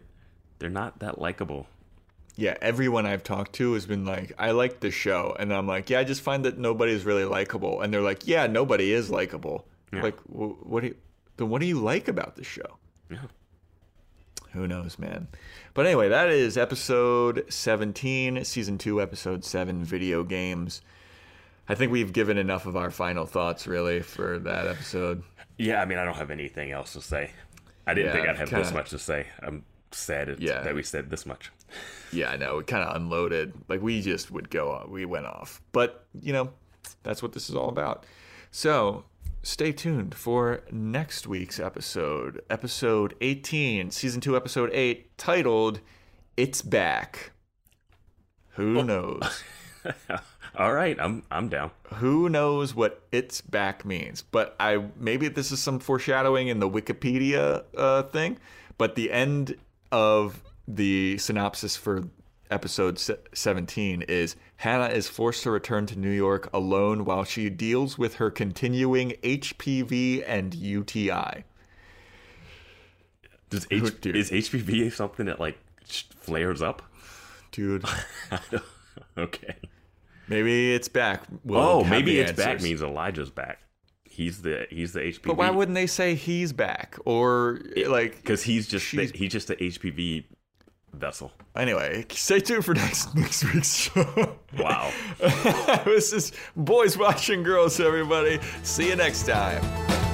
they're not that likable." Yeah, everyone I've talked to has been like, I like the show, and I'm like, yeah, I just find that nobody's really likable, and they're like, yeah, nobody is likable. Yeah. Like, wh- what do you, then what do you like about the show? Yeah. Who knows, man? But anyway, that is episode 17, season 2, episode 7, video games. I think we've given enough of our final thoughts, really, for that episode. Yeah, I mean, I don't have anything else to say. I didn't Yeah, think I'd have this kinda- much to say. I'm sad Yeah. that we said this much. Yeah, I know. We kind of unloaded. Like, we just would go on. We went off. But, you know, that's what this is all about. So, stay tuned for next week's episode, episode 18, season 2, episode 8, titled It's Back. Who knows? All right, I'm I'm down. Who knows what "it's back" means? But I maybe this is some foreshadowing in the Wikipedia uh, thing. But the end of the synopsis for episode 17 is Hannah is forced to return to New York alone while she deals with her continuing HPV and UTI. Does H- dude. is HPV something that like flares up? Dude, okay. maybe it's back. We'll oh, maybe it's back means Elijah's back. He's the he's the HPV. But why wouldn't they say he's back or like? Because he's just the, he's just the HPV vessel. Anyway, stay tuned for next next week's show. Wow. this is boys watching girls. Everybody, see you next time.